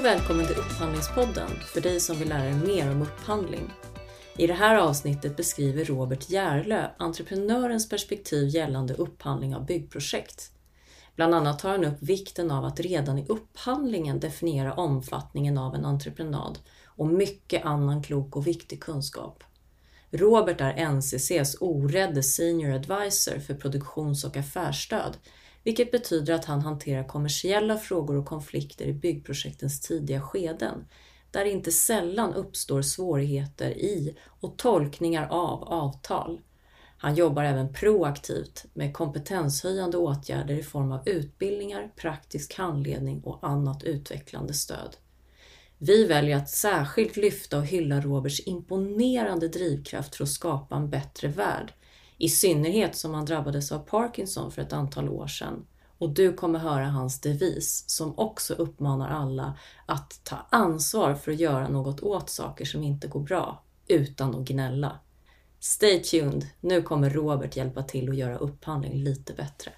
och välkommen till Upphandlingspodden för dig som vill lära dig mer om upphandling. I det här avsnittet beskriver Robert Järlö entreprenörens perspektiv gällande upphandling av byggprojekt. Bland annat tar han upp vikten av att redan i upphandlingen definiera omfattningen av en entreprenad och mycket annan klok och viktig kunskap. Robert är NCCs orädde Senior Advisor för produktions och affärsstöd vilket betyder att han hanterar kommersiella frågor och konflikter i byggprojektens tidiga skeden, där inte sällan uppstår svårigheter i och tolkningar av avtal. Han jobbar även proaktivt med kompetenshöjande åtgärder i form av utbildningar, praktisk handledning och annat utvecklande stöd. Vi väljer att särskilt lyfta och hylla Roberts imponerande drivkraft för att skapa en bättre värld i synnerhet som han drabbades av Parkinson för ett antal år sedan. Och du kommer höra hans devis som också uppmanar alla att ta ansvar för att göra något åt saker som inte går bra, utan att gnälla. Stay tuned, nu kommer Robert hjälpa till att göra upphandling lite bättre.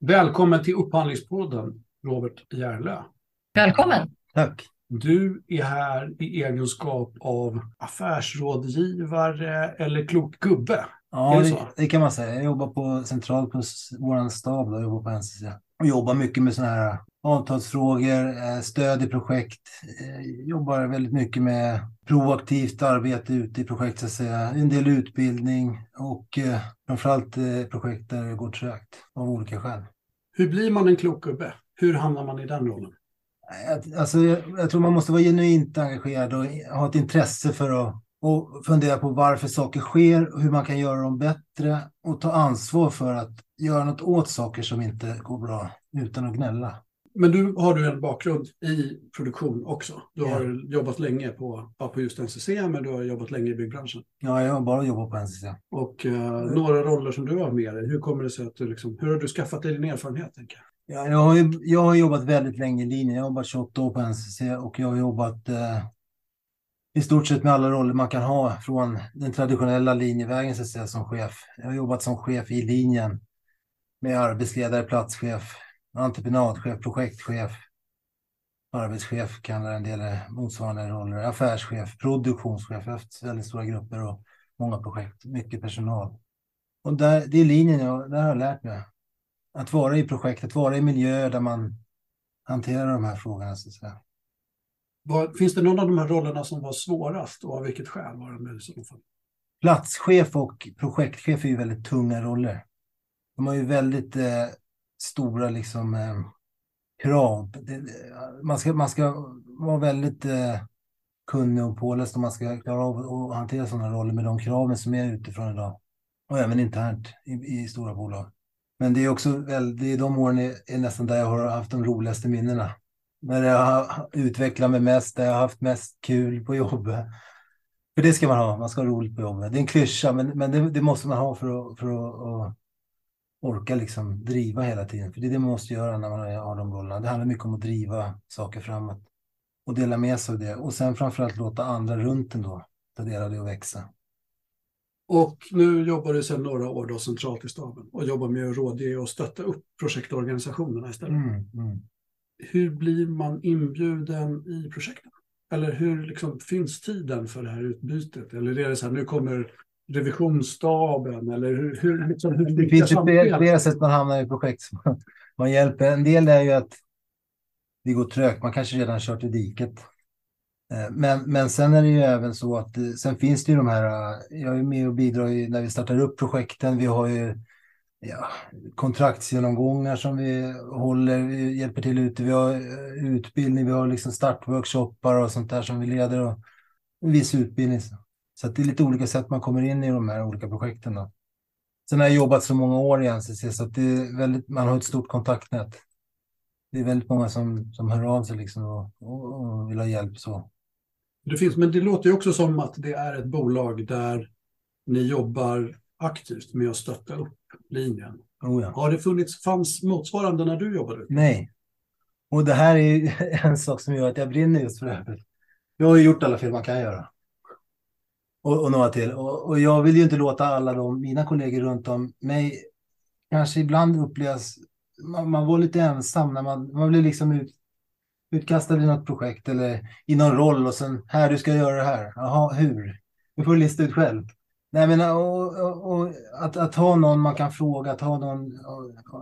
Välkommen till Upphandlingspodden, Robert Järlö. Välkommen! Tack! Du är här i egenskap av affärsrådgivare eller klok gubbe. Ja, det, det, kan man säga. Jag jobbar på centralt på vår stab, då, jag jobbar på NCC. Och jobbar mycket med sådana här avtalsfrågor, eh, stöd i projekt. Eh, jobbar väldigt mycket med proaktivt arbete ute i projekt, så att säga. En del utbildning och eh, framförallt projekt där det går trögt av olika skäl. Hur blir man en klok gubbe? Hur hamnar man i den rollen? Alltså, jag, tror man måste vara genuint engagerad och ha ett intresse för att och fundera på varför saker sker och hur man kan göra dem bättre och ta ansvar för att göra något åt saker som inte går bra utan att gnälla. Men du har du en bakgrund i produktion också. Du har ja. jobbat länge på, på just NCC, men du har jobbat länge i byggbranschen. Ja, jag har bara jobbat på NCC. Och uh, några roller som du har med dig. Hur kommer det sig att du liksom, hur har du skaffat dig din erfarenhet? Tänker jag? Ja, jag, har, jag har jobbat väldigt länge i linjen. Jag har jobbat 28 år på NCC och jag har jobbat eh, i stort sett med alla roller man kan ha från den traditionella linjevägen så att säga, som chef. Jag har jobbat som chef i linjen med arbetsledare, platschef, entreprenadchef, projektchef, arbetschef kallar en del motsvarande roller, affärschef, produktionschef, haft väldigt stora grupper och många projekt, mycket personal. Och där, det är linjen jag, där har jag lärt mig att vara i projekt, att vara i miljöer där man hanterar de här frågorna. Så att säga. Var, finns det någon av de här rollerna som var svårast och av vilket skäl var det i så fall? Platschef och projektchef är ju väldigt tunga roller. De har ju väldigt eh, stora liksom, eh, krav. Det, man, ska, man ska vara väldigt eh, kunnig och påläst om man ska klara av att hantera sådana roller med de kraven som är utifrån idag. Och även internt i, i stora bolag. Men det är också väl, det är de åren är, är nästan där jag har haft de roligaste minnena. När jag har utvecklat mig mest, där jag har haft mest kul på jobbet. För det ska man ha, man ska ha roligt på jobbet. Det är en klyscha, men, men det, det måste man ha för att, för att, att orka liksom driva hela tiden. För det är det man måste göra när man har de rollerna. Det handlar mycket om att driva saker framåt och dela med sig av det. Och sen framförallt låta andra runt en då ta del av det och växa. Och nu jobbar du sedan några år då centralt i staben och jobbar med att rådge och stötta upp projektorganisationerna istället. Mm, mm. Hur blir man inbjuden i projekten? Eller hur liksom, finns tiden för det här utbytet? Eller är det så här, nu kommer revisionsstaben? Eller hur, hur, liksom, hur det finns ju flera, sätt man hamnar i projekt. Man hjälper. En del är ju att det går trögt. Man kanske redan kört i diket. Eh, men, men sen är det ju även så att eh, sen finns det ju de här, eh, jag är med och bidrar när vi startar upp projekten. Vi har ju ja, kontraktsgenomgångar som vi håller, vi hjälper till ute. Vi har utbildning, vi har liksom startworkshoppar och sånt där som vi leder och en viss utbildning. Så det är lite olika sätt man kommer in i de här olika projekten. Då. Sen har jag jobbat så många år i NCC så att det är väldigt, man har ett stort kontaktnät. Det är väldigt många som, som hör av sig liksom och, och, och vill ha hjälp. så. Det finns, men det låter ju också som att det är ett bolag där ni jobbar aktivt med att stötta upp linjen. Oh ja. Har det funnits, fanns motsvarande när du jobbade? Nej. Och det här är en sak som gör att jag brinner just för det här. Jag har ju gjort alla fel man kan göra. Och, och några till. Och, och, jag vill ju inte låta alla de, mina kollegor runt om mig kanske ibland upplevas, man, man var lite ensam när man, man blev liksom ut, utkastad i något projekt eller i någon roll och sen här, du ska göra det här. Jaha, hur? Du får lista ut själv. Nej, men och, och, och att, att ha någon man kan fråga, att ha någon,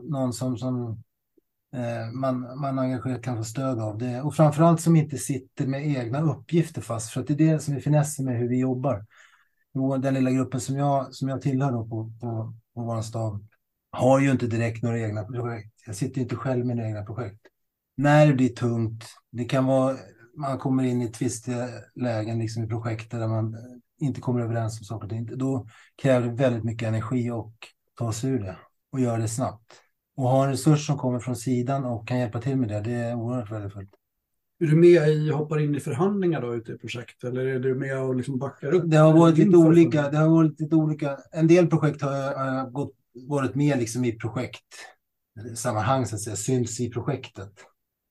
någon som, som eh, man, man engagerat kan få stöd av. Det. Och framförallt som inte sitter med egna uppgifter fast, för att det är det som är finessen med hur vi jobbar. Den lilla gruppen som jag, som jag tillhör då på, på, på vår stad har ju inte direkt några egna projekt. Jag sitter inte själv med egna projekt. När det blir tungt, det kan vara, man kommer in i tvistiga lägen liksom i projekt där man inte kommer överens om saker och ting. Då kräver det väldigt mycket energi och ta sig ur det och göra det snabbt. Och ha en resurs som kommer från sidan och kan hjälpa till med det, det är oerhört värdefullt. Är du med i, hoppar in i förhandlingar då ute i projekt eller är du med och liksom backar upp? Det har varit lite olika. Det har varit lite olika. En del projekt har jag, gått, varit med liksom i projekt sammanhang så att säga, syns i projektet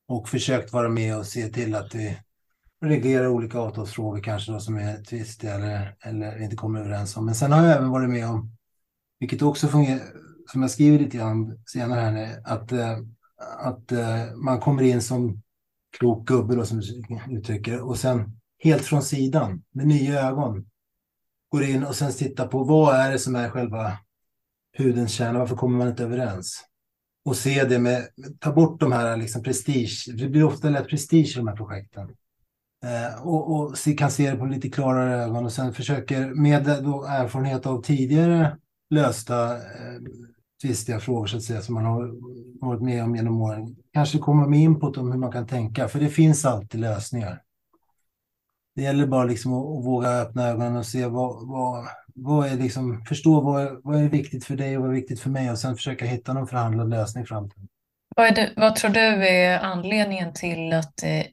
och försökt vara med och se till att vi reglerar olika avtalsfrågor kanske då som är tvistiga eller, eller inte kommer överens om. Men sen har jag även varit med om, vilket också fungerar, som jag skriver lite grann senare här, att, eh, att eh, man kommer in som klok gubbe då, som du uttrycker och sen helt från sidan med nya ögon går in och sen tittar på vad är det som är själva hudens kärna, varför kommer man inte överens? Och se det med, ta bort de här liksom prestige, det blir ofta lätt prestige i de här projekten. Eh, och, och se, kan se det på lite klarare ögon och sen försöker med då erfarenhet av tidigare lösta eh, tvistiga frågor så att säga som man har varit med om genom åren. Kanske komma med input om hur man kan tänka, för det finns alltid lösningar. Det gäller bara liksom att, att våga öppna ögonen och se vad, vad, vad är liksom, förstå vad, vad är viktigt för dig och vad är viktigt för mig och sen försöka hitta någon förhandlad lösning fram till. Vad, det, vad tror du är anledningen till att det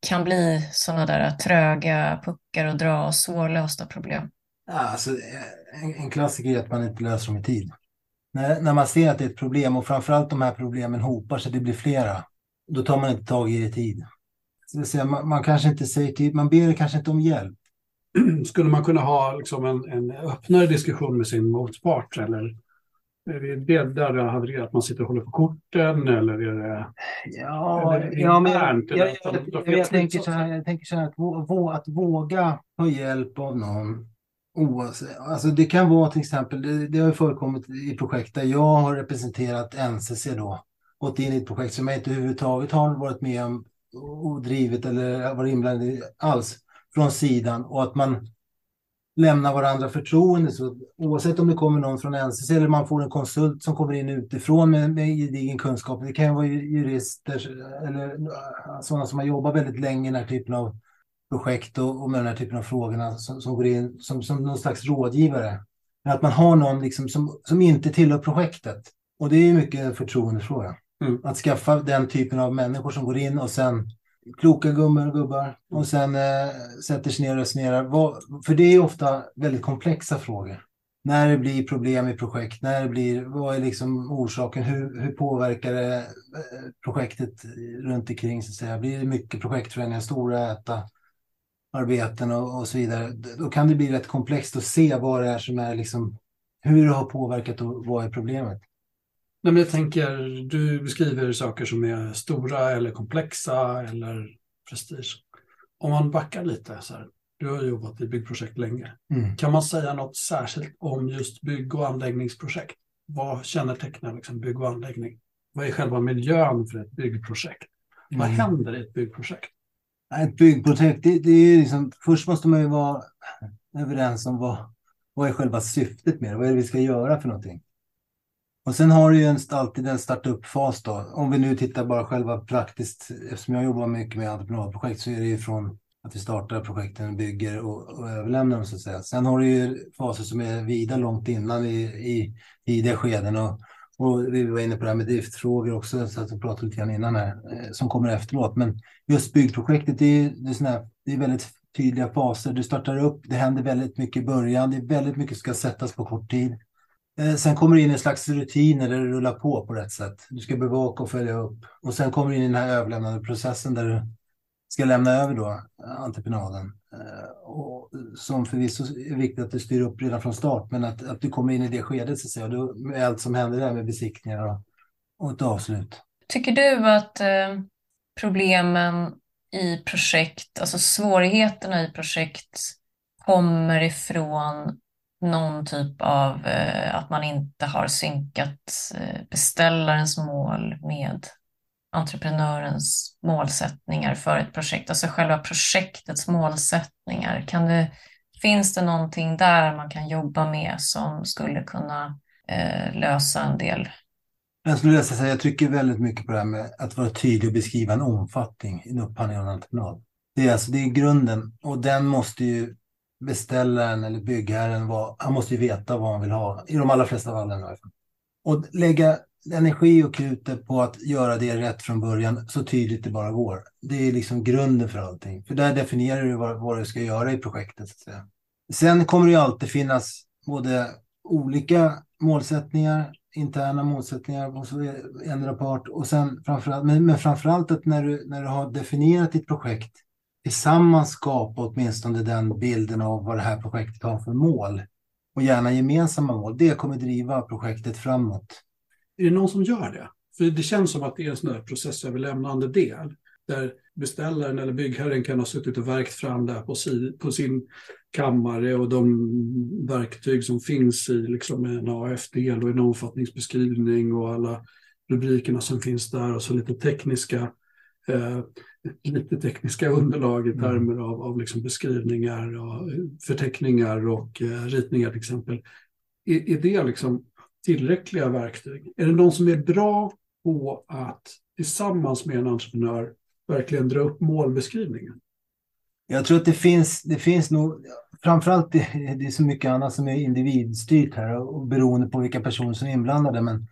kan bli sådana där tröga puckar och dra och svårlösta problem? alltså, en, en klassiker är att man inte löser dem i tid. När, när man ser att det är ett problem och framförallt de här problemen hopar sig, det blir flera, då tar man inte tag i det i tid. Så säga, man, man, kanske inte säger till, man ber kanske inte om hjälp. Skulle man kunna ha liksom en, en öppnare diskussion med sin motpart eller är det det där det havererat, att man sitter och håller på korten eller är det... Ja, är det ja men jag, jag, jag, jag, tänker så här, jag tänker så här att, vå, att våga ta hjälp av någon Oavsett, alltså det kan vara till exempel, det, det har förekommit i projekt där jag har representerat NCC då, gått in i ett projekt som jag inte överhuvudtaget har varit med om och drivit eller varit inblandad i alls från sidan och att man lämnar varandra förtroende. Så oavsett om det kommer någon från NCC eller man får en konsult som kommer in utifrån med, med gedigen kunskap. Det kan ju vara jurister eller sådana som har jobbat väldigt länge i den här typen av projekt och, och med den här typen av frågorna som, som går in som, som någon slags rådgivare. Men att man har någon liksom som, som inte tillhör projektet. Och det är mycket en förtroendefråga. Mm. Att skaffa den typen av människor som går in och sen kloka gummor och gubbar och sen eh, sätter sig ner och resonerar. Vad, för det är ofta väldigt komplexa frågor. När det blir problem i projekt, när det blir, vad är liksom orsaken, hur, hur påverkar det eh, projektet runt omkring så att säga. Blir det mycket projektförändringar, stora äta arbeten och, och så vidare, då kan det bli rätt komplext att se vad det är som är liksom, hur det har påverkat och vad är problemet. Nej, men jag tänker, du beskriver saker som är stora eller komplexa eller prestige. Om man backar lite, så här, du har jobbat i byggprojekt länge. Mm. Kan man säga något särskilt om just bygg och anläggningsprojekt? Vad kännetecknar liksom bygg och anläggning? Vad är själva miljön för ett byggprojekt? Mm. Vad händer i ett byggprojekt? Ett byggprojekt, det, det är liksom, först måste man ju vara överens om vad, vad är själva syftet med det? Vad är det vi ska göra för någonting? Och sen har du ju en, alltid en startup-fas då. Om vi nu tittar bara själva praktiskt, eftersom jag jobbar mycket med entreprenadprojekt så är det ju från att vi startar projekten, bygger och, och överlämnar dem så att säga. Sen har du ju faser som är vida långt innan i, i tidiga skeden och, och vi var inne på det här med driftfrågor också, så att vi pratade lite grann innan här, eh, som kommer efteråt. Men just byggprojektet, det är, det är, såna, det är väldigt tydliga faser. Du startar upp, det händer väldigt mycket i början, det är väldigt mycket som ska sättas på kort tid. Eh, sen kommer du in i en slags rutiner där det rullar på på rätt sätt. Du ska bevaka och följa upp. Och sen kommer du in i den här överlämnande processen där du ska lämna över då eh, entreprenaden. Eh, och som förvisso är viktigt att du styr upp redan från start, men att, att du kommer in i det skedet så att säga, då, med allt som händer där med besiktningar och, och ett avslut. Tycker du att eh, problemen i projekt, alltså svårigheterna i projekt kommer ifrån någon typ av eh, att man inte har synkat eh, beställarens mål med entreprenörens målsättningar för ett projekt, alltså själva projektets målsättningar. Kan det, finns det någonting där man kan jobba med som skulle kunna eh, lösa en del? Jag skulle säga jag trycker väldigt mycket på det här med att vara tydlig och beskriva en omfattning i en upphandling av en entreprenad. Det är, alltså, det är grunden och den måste ju beställaren eller byggherren, vad, han måste ju veta vad han vill ha i de allra flesta fallen. Och lägga energi och krutet på att göra det rätt från början så tydligt det bara går. Det är liksom grunden för allting. För där definierar du vad, vad du ska göra i projektet. Så Sen kommer det ju alltid finnas både olika målsättningar, interna målsättningar hos ändra part och sen framförallt, men, men framförallt att när du, när du har definierat ditt projekt tillsammans skapa åtminstone den bilden av vad det här projektet har för mål och gärna gemensamma mål. Det kommer driva projektet framåt. Är det någon som gör det? För det känns som att det är en sån där processöverlämnande del där beställaren eller byggherren kan ha suttit och verkt fram det här på, si, på sin kammare och de verktyg som finns i liksom en AF-del och en omfattningsbeskrivning och alla rubrikerna som finns där och så lite tekniska eh, lite tekniska underlag i mm. termer av, av liksom beskrivningar och förteckningar och eh, ritningar till exempel. Är, är det liksom tillräckliga verktyg? Är det någon som är bra på att tillsammans med en entreprenör verkligen dra upp målbeskrivningen? Jag tror att det finns, det finns nog, framförallt det, det är så mycket annat som är individstyrt här och beroende på vilka personer som är inblandade. Men,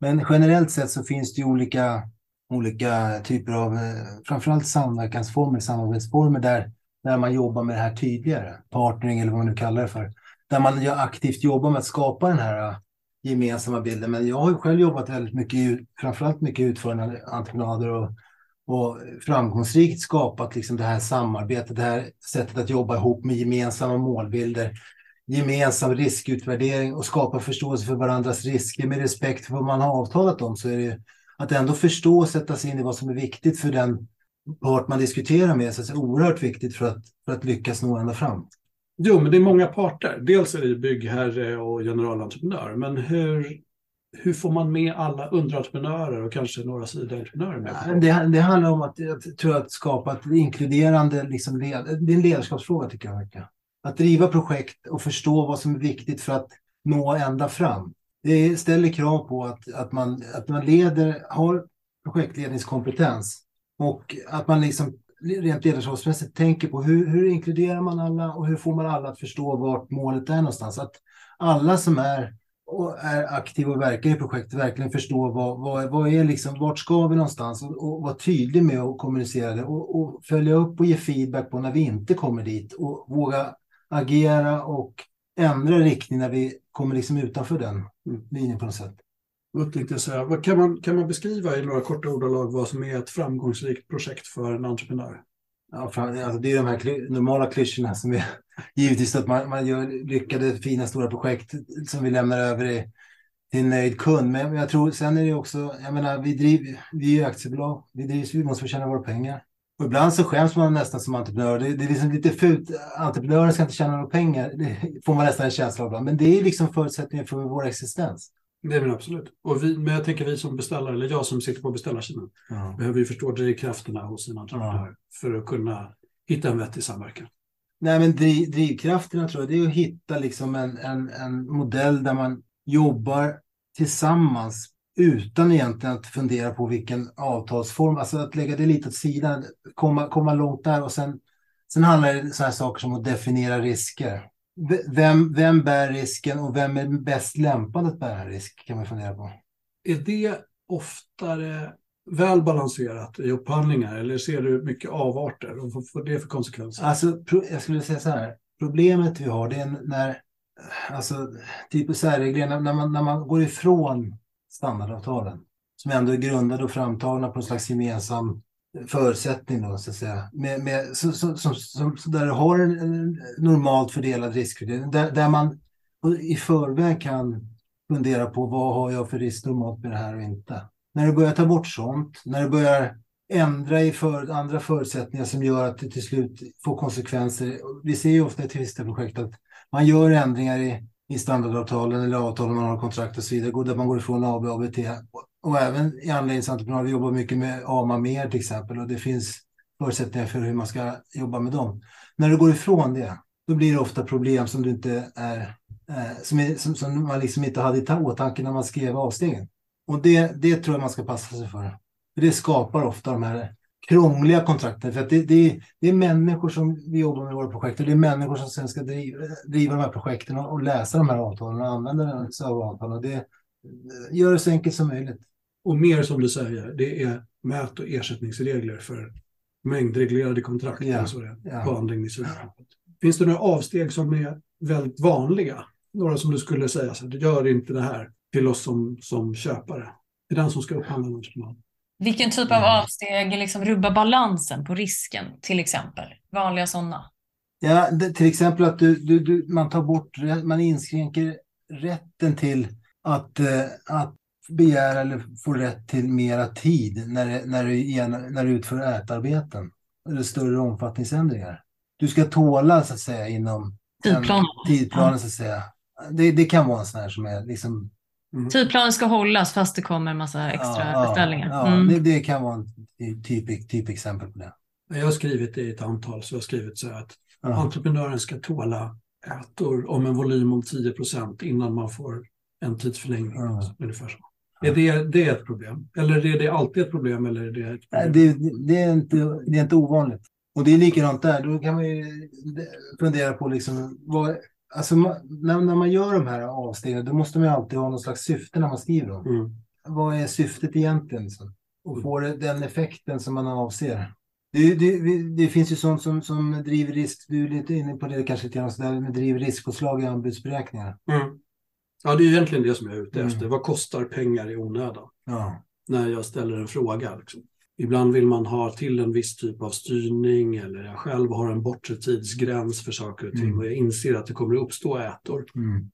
men generellt sett så finns det ju olika, olika typer av, eh, framförallt samverkansformer, samarbetsformer där, där man jobbar med det här tydligare. Partnering eller vad man nu kallar det för. Där man aktivt jobbar med att skapa den här eh, gemensamma bilden. Men jag har ju själv jobbat väldigt mycket, framförallt mycket utförande entreprenader och och framgångsrikt skapat liksom det här samarbetet, det här sättet att jobba ihop med gemensamma målbilder, gemensam riskutvärdering och skapa förståelse för varandras risker med respekt för vad man har avtalat om så är det att ändå förstå och sätta sig in i vad som är viktigt för den part man diskuterar med så är oerhört viktigt för att, för att lyckas nå ända fram. Jo, men det är många parter. Dels är det byggherre och generalentreprenör, men hur hur får man med alla underentreprenörer och kanske några sidoentreprenörer med? Det, det handlar om att, jag tror att skapa ett inkluderande, liksom, det är en ledarskapsfråga tycker jag. Att driva projekt och förstå vad som är viktigt för att nå ända fram. Det ställer krav på att, att, man, att man leder, har projektledningskompetens och att man liksom rent ledarskapsmässigt tänker på hur, hur inkluderar man alla och hur får man alla att förstå vart målet är någonstans. Att alla som är och är aktiva och verkar i projektet verkligen förstår vad, vad, vad är liksom, vart ska vi någonstans och, och vara tydlig med att kommunicera det och, och, följa upp och ge feedback på när vi inte kommer dit och våga agera och ändra riktning när vi kommer liksom utanför den linjen på något sätt. Vad tänkte jag säga? Kan man, kan man beskriva i några korta ordalag vad som är ett framgångsrikt projekt för en entreprenör? Ja, alltså det är de här normala klyschorna som är givetvis att man, man gör lyckade, fina, stora projekt som vi lämnar över i, till en nöjd kund. Men jag tror sen är det också, jag menar, vi, driv, vi är aktiebolag, vi drivs, vi måste få tjäna våra pengar. Och ibland så skäms man nästan som entreprenör. Det, det är liksom lite fult. Entreprenören ska inte tjäna några pengar. Det får man nästan en känsla av. Men det är liksom förutsättningen för vår existens. Det är väl absolut. Och vi, men jag tänker vi som beställare, eller jag som sitter på beställarsidan, ja. behöver ju förstå drivkrafterna hos en entreprenör ja. för att kunna hitta en vettig samverkan. Nej, men driv, drivkrafterna tror jag, det är att hitta liksom en, en, en modell där man jobbar tillsammans utan egentligen att fundera på vilken avtalsform, alltså att lägga det lite åt sidan, komma, komma långt där och sen, sen handlar det om sådana saker som att definiera risker. Vem, vem bär risken och vem är bäst lämpad att bära risk kan man fundera på. Är det oftare väl balanserat i upphandlingar eller ser du mycket avarter och vad får det för konsekvenser? Alltså, jag skulle säga så här. Problemet vi har det är när, alltså, typ särregler, när man, när man går ifrån standardavtalen som ändå är grundade och framtagna på en slags gemensam förutsättning då, så att säga. Med, med, så, så, så, så, där du har en, en normalt fördelad riskfördelning, där, där man i förväg kan fundera på vad har jag för risk normalt med det här och inte. När du börjar ta bort sånt, när du börjar ändra i för, andra förutsättningar som gör att det till slut får konsekvenser. Vi ser ju ofta i vissa projekt att man gör ändringar i, i standardavtalen eller avtalen man har kontrakt och så vidare, där man går ifrån AB och ABT. Och även i anläggningsentreprenad, vi jobbar mycket med AMA mer till exempel och det finns förutsättningar för hur man ska jobba med dem. När du går ifrån det, då blir det ofta problem som du inte är, eh, som, är, som, som, man liksom inte hade i åtanke när man skrev avstegen. Och det, det tror jag man ska passa sig för. för det skapar ofta de här krångliga kontrakten. För att det, det, det, är människor som vi jobbar med i våra projekt och det är människor som sen ska driva, driva de här projekten och, och läsa de här avtalen och använda sig av avtalen. Och det gör det så enkelt som möjligt. Och mer som du säger, det är mät och ersättningsregler för mängdreglerade kontrakt ja, så det, ja. Finns det några avsteg som är väldigt vanliga? Några som du skulle säga, så här, gör inte det här till oss som, som köpare. Det är den som ska upphandla en entreprenad. Vilken typ av mm. avsteg liksom rubbar balansen på risken, till exempel? Vanliga sådana. Ja, det, till exempel att du, du, du, man tar bort, man inskränker rätten till att, eh, att begära eller få rätt till mera tid när, när, du, när du utför ätarbeten eller större omfattningsändringar. Du ska tåla så att säga inom tidplanen, tidplanen så att säga. Det, det kan vara en sån här som är liksom Mm. Tidplanen ska hållas fast det kommer en massa extra ja, beställningar. Ja, mm. det, det, kan vara ett typ, typexempel på det. Jag har skrivit det i ett antal, så jag har skrivit så att ja. entreprenören ska tåla ätor om en volym om 10 procent innan man får en tidsförlängning. Ja. Ungefär så. Är det, det är ett problem? Eller är det alltid ett problem? Eller är det, ett problem? Det, det, är inte, det är inte ovanligt. Och det är likadant där. Då kan man ju fundera på liksom, vad, alltså, när, när man gör de här avstegen, då måste man alltid ha något slags syfte när man skriver dem. Mm. Vad är syftet egentligen? Liksom? Och får det den effekten som man avser? Det, det, det, finns ju sånt som, som driver risk, du är lite inne på det kanske lite grann, så där med driver riskpåslag i anbudsberäkningar. Mm. Ja, det är egentligen det som jag är ute efter. Mm. Vad kostar pengar i onödan? Ja. När jag ställer en fråga. Liksom. Ibland vill man ha till en viss typ av styrning eller jag själv har en bortre tidsgräns för saker och ting mm. och jag inser att det kommer att uppstå ätor. Mm.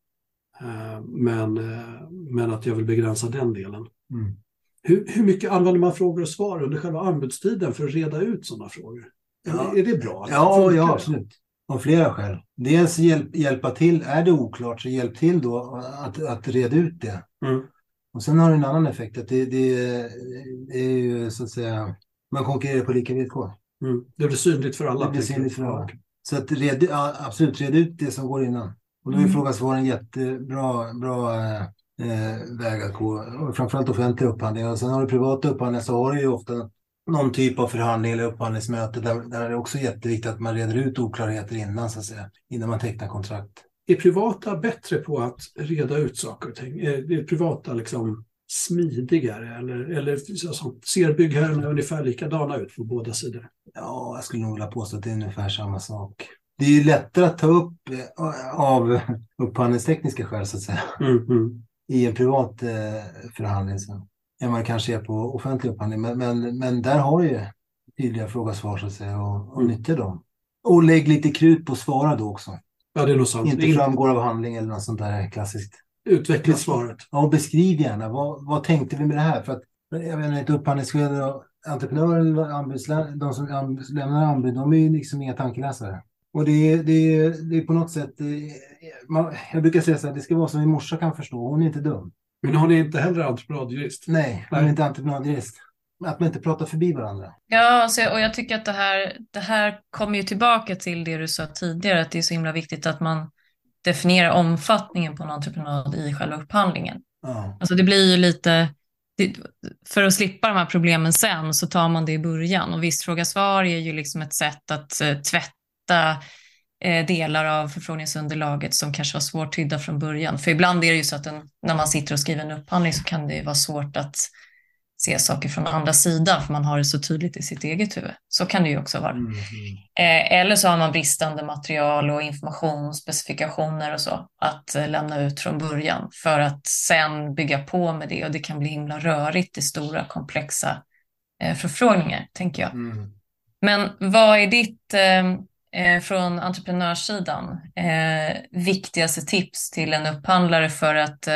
Uh, men, uh, men att jag vill begränsa den delen. Mm. Hur, hur mycket använder man frågor och svar under själva anbudstiden för att reda ut sådana frågor? Ja. Är det bra? Ja, ja absolut. Av flera skäl. Dels hjälp, hjälpa till, är det oklart så hjälp till då att, att reda ut det. Mm. Och sen har det en annan effekt, att det, det, det är ju så att säga, man konkurrerar på lika villkor. Mm. Det blir synligt för alla. Det blir synligt för alla. Så att red, ja, absolut, red ut det som går innan. Och då är mm. frågan svar en jättebra bra, eh, väg att gå. Och framförallt offentlig upphandling. Och sen har du privata upphandlingar så har du ju ofta någon typ av förhandling eller upphandlingsmöte där, där är det också jätteviktigt att man reder ut oklarheter innan, så att säga, innan man tecknar kontrakt. Är privata bättre på att reda ut saker och ting? Är, är privata liksom smidigare eller, eller alltså, ser byggherrarna ungefär likadana ut på båda sidor? Ja, jag skulle nog vilja påstå att det är ungefär samma sak. Det är ju lättare att ta upp eh, av upphandlingstekniska skäl så att säga. Mm, mm. I en privat eh, förhandling. Så än vad det kanske är på offentlig upphandling. Men, men, men där har du ju tydliga fråga-svar så att säga och, och mm. nyttja dem. Och lägg lite krut på att svara då också. Ja, det är nog sant. Inte framgår av handling eller något sånt där klassiskt. Utveckla svaret. Ja, och beskriv gärna. Vad, vad tänkte vi med det här? För att jag menar, ett upphandlingsskede och entreprenörer, anbudslä- de som lämnar anbud, de är ju liksom inga tankeläsare. Och det är, det är, det är på något sätt, man, jag brukar säga så här, det ska vara som min morsa kan förstå, hon är inte dum. Men hon är inte heller entreprenadjurist? Nej, hon är inte entreprenadjurist. Att man inte pratar förbi varandra. Ja, alltså, och jag tycker att det här, det här kommer ju tillbaka till det du sa tidigare, att det är så himla viktigt att man definierar omfattningen på en entreprenad i själva upphandlingen. Ja. Alltså det blir ju lite, för att slippa de här problemen sen så tar man det i början. Och visst, fråga svar är ju liksom ett sätt att uh, tvätta Eh, delar av förfrågningsunderlaget som kanske var svårt tydda från början. För ibland är det ju så att en, när man sitter och skriver en upphandling så kan det vara svårt att se saker från andra sidan för man har det så tydligt i sitt eget huvud. Så kan det ju också vara. Mm. Eh, eller så har man bristande material och information, specifikationer och så att eh, lämna ut från början för att sen bygga på med det och det kan bli himla rörigt i stora komplexa eh, förfrågningar, tänker jag. Mm. Men vad är ditt eh, eh, från entreprenörssidan eh, viktigaste tips till en upphandlare för att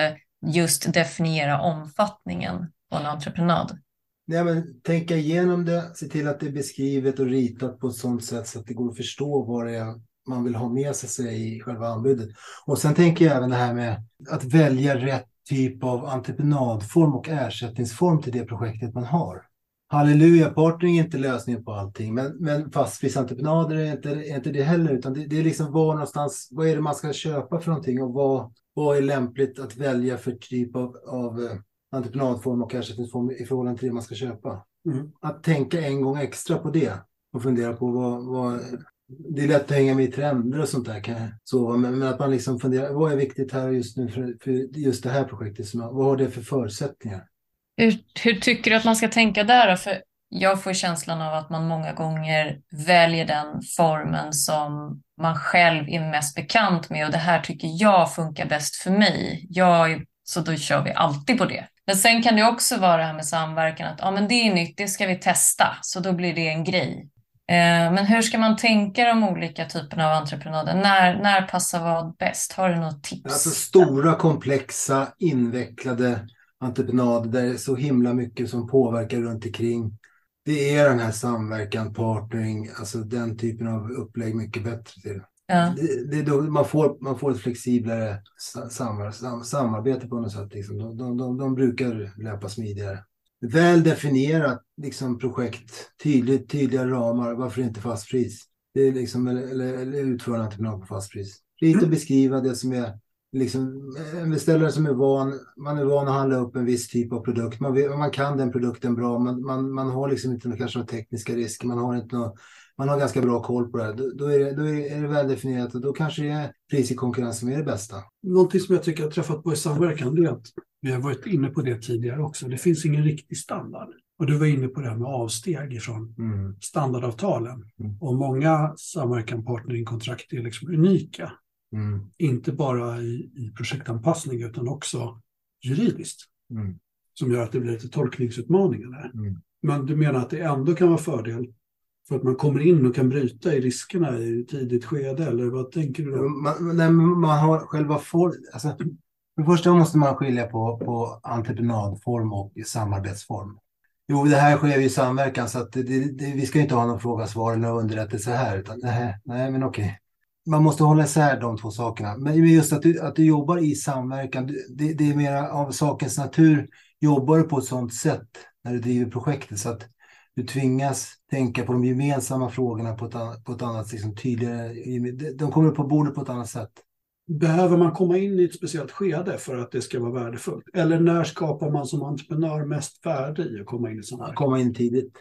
just definiera omfattningen på en entreprenad? Nej, men tänka igenom det, se till att det är beskrivet och ritat på ett sådant sätt så att det går att förstå vad det är man vill ha med sig i själva anbudet. Och sen tänker jag även det här med att välja rätt typ av entreprenadform och ersättningsform till det projektet man har. Halleluja, partnering är inte lösningen på allting, men, men fastprisentreprenader är inte, är inte det heller, utan det, det, är liksom var någonstans, vad är det man ska köpa för någonting och vad, vad är lämpligt att välja för typ av, av eh, entreprenadform och ersättningsform i förhållande till det man ska köpa. Mm. Att tänka en gång extra på det och fundera på vad, vad det är lätt att hänga med i trender och sånt där. Kan jag sova. Men, men, att man liksom funderar, vad är viktigt här just nu för, för just det här projektet? Som, vad har det för förutsättningar? Hur, hur tycker du att man ska tänka där då? För jag får känslan av att man många gånger väljer den formen som man själv är mest bekant med och det här tycker jag funkar bäst för mig. Jag, så då kör vi alltid på det. Men sen kan det också vara det här med samverkan, att ja, men det är nytt, det ska vi testa, så då blir det en grej. Eh, men hur ska man tänka de olika typerna av entreprenader? När, när passar vad bäst? Har du något tips? Alltså stora, komplexa, invecklade entreprenader där det är så himla mycket som påverkar runt omkring. Det är den här samverkan, partnering, alltså den typen av upplägg mycket bättre till. Ja. Det, det då man, får, man får ett flexiblare sam, sam, samarbete på något sätt. Liksom. De, de, de, de brukar löpa smidigare väl definierat liksom, projekt, tydligt, tydliga ramar, varför inte fast pris? Det är liksom, eller, eller, eller utföra en entreprenad på fast pris. Lite beskriva det som är liksom, en beställare som är van, man är van att handla upp en viss typ av produkt. Man, man kan den produkten bra, man, man, man har liksom inte kanske några tekniska risker, man har inte några man har ganska bra koll på det. Då, då, är, det, då är det väl definierat och då kanske det är pris i konkurrens som är det bästa. Någonting som jag tycker jag träffat på i samverkan det är att vi har varit inne på det tidigare också. Det finns ingen riktig standard. Och du var inne på det här med avsteg från mm. standardavtalen. Mm. Och många samverkan partnering-kontrakt är liksom unika. Mm. Inte bara i, i projektanpassning utan också juridiskt. Mm. Som gör att det blir lite tolkningsutmaningar där. Mm. Men du menar att det ändå kan vara fördel för att man kommer in och kan bryta i riskerna i tidigt skede, eller vad tänker du då? Man, man har själva form, alltså, för det första måste man skilja på, på entreprenadform och samarbetsform. Jo, det här sker i samverkan så att det, det, vi ska inte ha någon fråga, svar eller underrättelse här. Utan, nej, nej, men okej. Man måste hålla isär de två sakerna. Men just att du, att du jobbar i samverkan, det, det är mer av sakens natur. Jobbar du på ett sådant sätt när du driver projektet så att du tvingas tänka på de gemensamma frågorna på ett, på ett annat, liksom, tydligare, de kommer upp på bordet på ett annat sätt. Behöver man komma in i ett speciellt skede för att det ska vara värdefullt? Eller när skapar man som entreprenör mest värde i att komma in i sådana här? Komma in tidigt.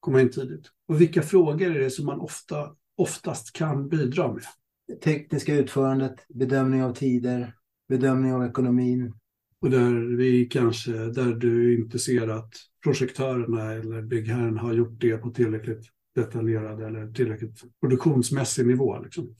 Komma in tidigt. Och vilka frågor är det som man ofta, oftast kan bidra med? Tekniska utförandet, bedömning av tider, bedömning av ekonomin. Och där vi kanske, där du inte ser att projektörerna eller byggherren har gjort det på tillräckligt detaljerad eller tillräckligt produktionsmässig nivå. Liksom.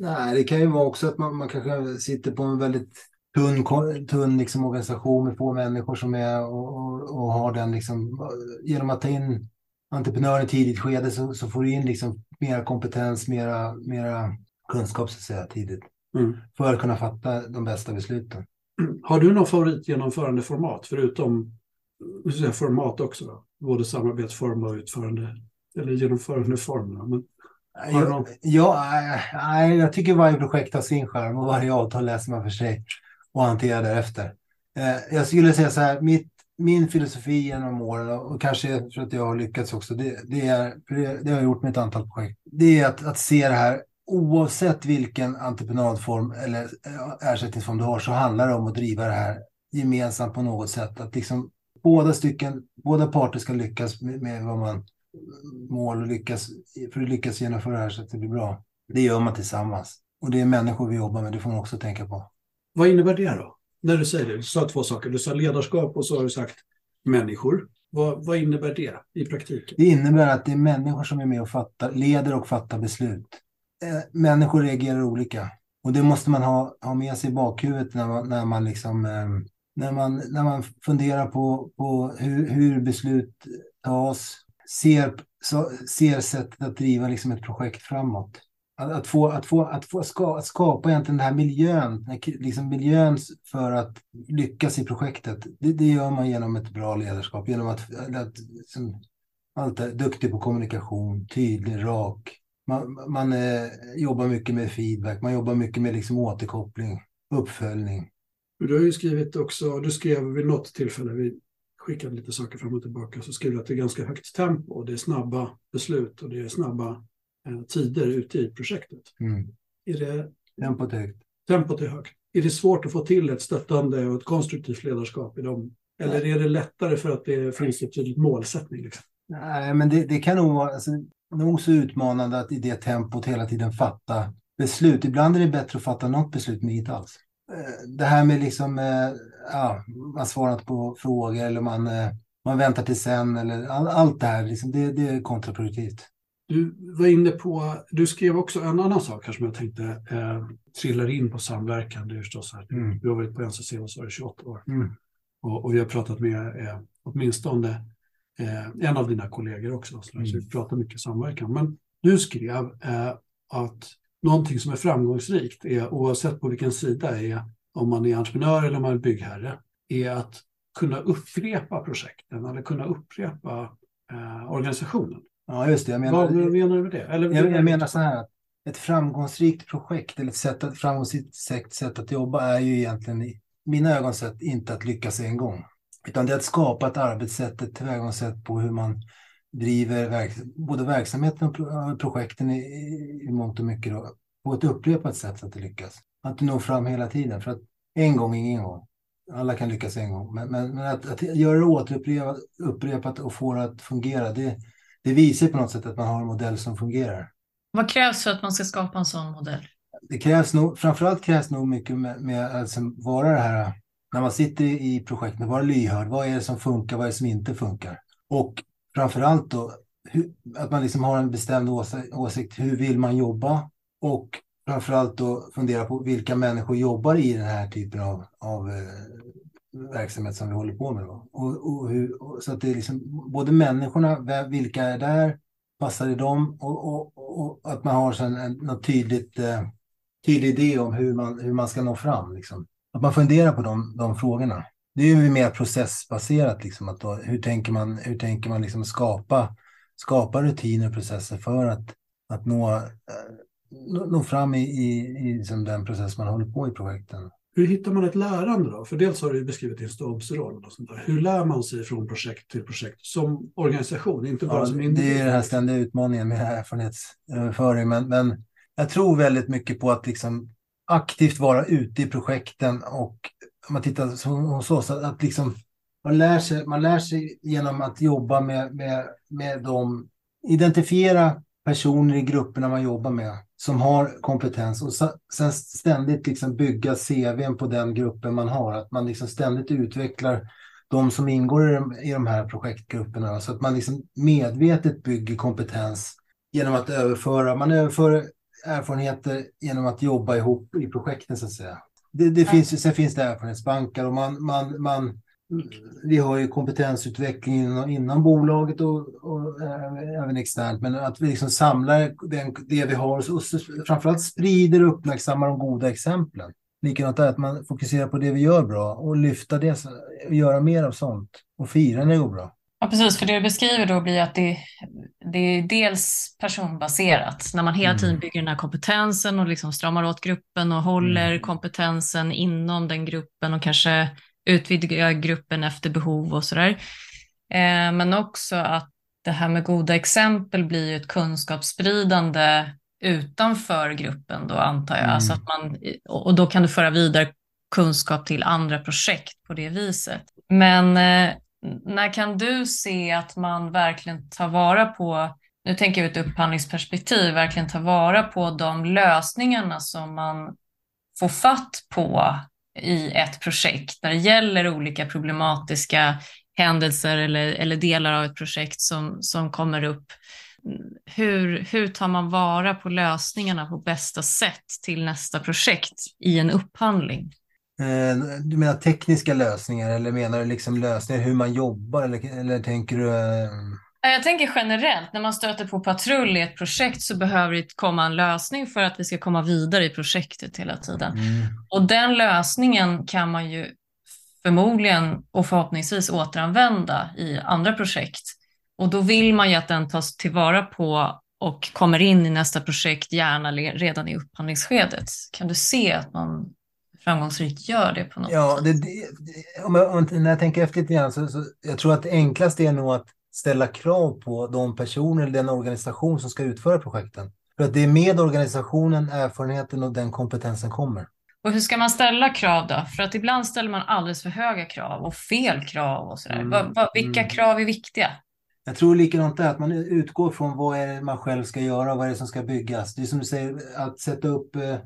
Nej, det kan ju vara också att man, man kanske sitter på en väldigt tunn, tunn liksom organisation med få människor som är och, och, och, har den liksom, genom att ta in entreprenörer i tidigt skede så, så får du in liksom mera kompetens, mera, mera kunskap så att säga tidigt. Mm. För att kunna fatta de bästa besluten. Har du någon favoritgenomförandeformat förutom säga, format också? Då? Både samarbetsform och utförande eller genomförandeform. Men ja, nej, jag tycker varje projekt har sin skärm och varje avtal läser man för sig och hanterar därefter. Eh, jag skulle säga så här, mitt, min filosofi genom åren och kanske för att jag har lyckats också, det, det är, det, det har jag gjort med ett antal projekt, det är att, att se det här oavsett vilken entreprenadform eller eh, ersättningsform du har så handlar det om att driva det här gemensamt på något sätt. Att liksom båda stycken, båda parter ska lyckas med, med vad man mål och lyckas, för att lyckas genomföra det här så att det blir bra. Det gör man tillsammans. Och det är människor vi jobbar med, det får man också tänka på. Vad innebär det då? När du säger det, du sa två saker. Du sa ledarskap och så har du sagt människor. Vad, vad innebär det i praktiken? Det innebär att det är människor som är med och fattar, leder och fattar beslut. Eh, människor reagerar olika. Och det måste man ha, ha med sig i bakhuvudet när man, när man, liksom, eh, när man, när man funderar på, på hur, hur beslut tas, ser, så, ser sättet att driva liksom ett projekt framåt. Att, att, få, att, få, att, få ska, att skapa egentligen den här miljön, liksom miljön för att lyckas i projektet, det, det gör man genom ett bra ledarskap, genom att, att som, allt är duktig på kommunikation, tydlig, rak. Man, man eh, jobbar mycket med feedback, man jobbar mycket med liksom återkoppling, uppföljning. Du har ju skrivit också, du skrev vid något tillfälle, vi skickade lite saker fram och tillbaka, så skrev du att det är ganska högt tempo och det är snabba beslut och det är snabba eh, tider ute i projektet. Mm. Är det, tempot är högt. Tempot är högt. Är det svårt att få till ett stöttande och ett konstruktivt ledarskap i dem? Eller är det lättare för att det finns ett tydligt målsättning? Liksom? Nej, men det, det kan nog vara alltså, nog så utmanande att i det tempot hela tiden fatta beslut. Ibland är det bättre att fatta något beslut men inte alls. Eh, det här med liksom, eh, ja, man svarar inte på frågor eller man, eh, man väntar till sen eller all, allt det här, liksom, det, det är kontraproduktivt. Du var inne på, du skrev också en annan sak här som jag tänkte eh, trillar in på samverkan. Det är förstås här, mm. Du har varit på NCC och så är det 28 år. Mm. Och, och, vi har pratat med eh, åtminstone eh, en av dina kollegor också. Så mm. vi pratar mycket samverkan. Men du skrev eh, att någonting som är framgångsrikt, är, oavsett på vilken sida, är om man är entreprenör eller om man är byggherre, är att kunna upprepa projekten eller kunna upprepa eh, organisationen. Ja, just det. Jag menar, Vad menar du med det? Eller, jag, jag menar så här, ett framgångsrikt projekt eller ett sätt att, framgångsrikt sätt att jobba är ju egentligen i mina ögon sett inte att lyckas en gång. Utan det är att skapa ett arbetssätt, ett tillvägagångssätt på hur man driver verk, både verksamheten och projekten i, i mångt och mycket då, på ett upprepat sätt så att det lyckas. Att nå fram hela tiden. För att en gång, ingen gång. Alla kan lyckas en gång. Men, men, men att, att, göra det återupprepat upprepat och få det att fungera, det, det visar på något sätt att man har en modell som fungerar. Vad krävs för att man ska skapa en sån modell? Det krävs nog, framförallt krävs nog mycket med, med att alltså vara det här, när man sitter i projektet, vara lyhörd. Vad är det som funkar, vad är det som inte funkar? Och framförallt då hur, att man liksom har en bestämd åsikt. Hur vill man jobba? Och framförallt då fundera på vilka människor jobbar i den här typen av, av eh, verksamhet som vi håller på med. Och, och hur, och, så att det är liksom både människorna, vilka är där, passar i dem och, och, och, att man har en, en något tydligt, eh, tydlig idé om hur man, hur man ska nå fram. Liksom. Att man funderar på de, de frågorna det är ju mer processbaserat. Liksom, att då, hur tänker man, hur tänker man liksom skapa, skapa rutiner och processer för att, att nå, eh, nå, nå fram i, i, i liksom den process man håller på i projekten. Hur hittar man ett lärande då? För dels har du beskrivit din stabsroll. Och sånt där. Hur lär man sig från projekt till projekt som organisation, inte bara ja, som individ? Det är den här ständiga utmaningen med erfarenhetsöverföring. Men, men jag tror väldigt mycket på att liksom aktivt vara ute i projekten och om man tittar hos oss, att liksom, man, lär sig, man lär sig genom att jobba med, med, med dem, identifiera personer i grupperna man jobbar med som har kompetens och sen ständigt liksom bygga CVn på den gruppen man har. Att man liksom ständigt utvecklar de som ingår i de, i de här projektgrupperna så att man liksom medvetet bygger kompetens genom att överföra, man överför erfarenheter genom att jobba ihop i projekten så att säga det, det finns, sen finns det erfarenhetsbanker och man, man, man, vi har ju kompetensutveckling inom, inom bolaget och, och äh, även externt. Men att vi liksom samlar den, det vi har och framförallt sprider och uppmärksammar de goda exemplen. Likadant är att man fokuserar på det vi gör bra och lyfta det och göra mer av sånt och fira när det går bra. Ja, precis. För det du beskriver då blir att det, det är dels personbaserat, när man hela tiden mm. bygger den här kompetensen och liksom stramar åt gruppen och håller mm. kompetensen inom den gruppen och kanske utvidgar gruppen efter behov och sådär. Eh, men också att det här med goda exempel blir ett kunskapsspridande utanför gruppen då antar jag. Mm. Alltså att man, och då kan du föra vidare kunskap till andra projekt på det viset. Men eh, Mm. när kan du se att man verkligen tar vara på, nu tänker jag ur ett upphandlingsperspektiv, verkligen tar vara på de lösningarna som man får fatt på i ett projekt när det gäller olika problematiska händelser eller, eller delar av ett projekt som, som kommer upp. Hur, hur tar man vara på lösningarna på bästa sätt till nästa projekt i en upphandling? Eh, du menar tekniska lösningar eller menar du liksom lösningar hur man jobbar eller, eller tänker du? Eh, Jag tänker generellt, när man stöter på patrull i ett projekt så behöver det komma en lösning för att vi ska komma vidare i projektet hela tiden. Mm. Och den lösningen kan man ju förmodligen och förhoppningsvis återanvända i andra projekt. Och då vill man ju att den tas tillvara på och kommer in i nästa projekt, gärna redan i upphandlingsskedet. Kan du se att man framgångsrikt gör det på något ja, sätt? Det, om jag, när jag tänker efter lite grann så, så jag tror att det enklaste är nog att ställa krav på de personer eller den organisation som ska utföra projekten. För att det är med organisationen, erfarenheten och den kompetensen kommer. Och hur ska man ställa krav då? För att ibland ställer man alldeles för höga krav och fel krav och sådär. Mm. Va, va, vilka mm. krav är viktiga? Jag tror likadant där, att man utgår från vad är det man själv ska göra, vad är det som ska byggas. Det är som du säger, att sätta upp eh,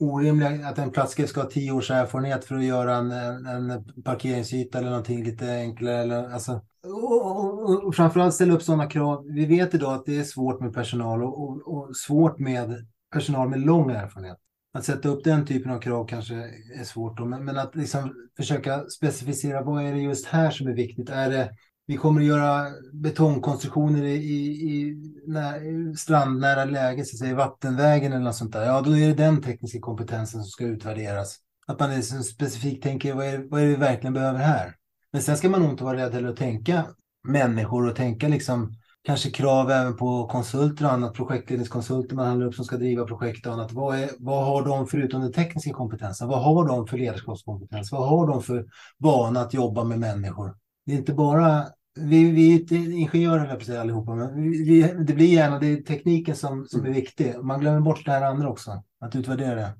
orimliga, att en plats ska ha tio års erfarenhet för att göra en, en parkeringsyta eller någonting lite enklare. Eller, alltså, och, och, och framförallt ställa upp sådana krav. Vi vet idag att det är svårt med personal och, och, och svårt med personal med lång erfarenhet. Att sätta upp den typen av krav kanske är svårt, då, men, men att liksom försöka specificera vad är det just här som är viktigt. Är det vi kommer att göra betongkonstruktioner i, i, i när, strandnära läge, så att säga, vattenvägen eller något sånt där. Ja, då är det den tekniska kompetensen som ska utvärderas. Att man liksom specifikt tänker vad är, vad är det vi verkligen behöver här? Men sen ska man nog inte vara rädd heller att tänka människor och tänka liksom kanske krav även på konsulter och annat, projektledningskonsulter man handlar upp som ska driva projekt och annat. Vad, är, vad har de förutom den tekniska kompetensen? Vad har de för ledarskapskompetens? Vad har de för vana att jobba med människor? Det är inte bara vi, vi är ingenjörer säga allihopa, men vi, det blir gärna det är tekniken som, som är viktig. Man glömmer bort det här andra också, att utvärdera det.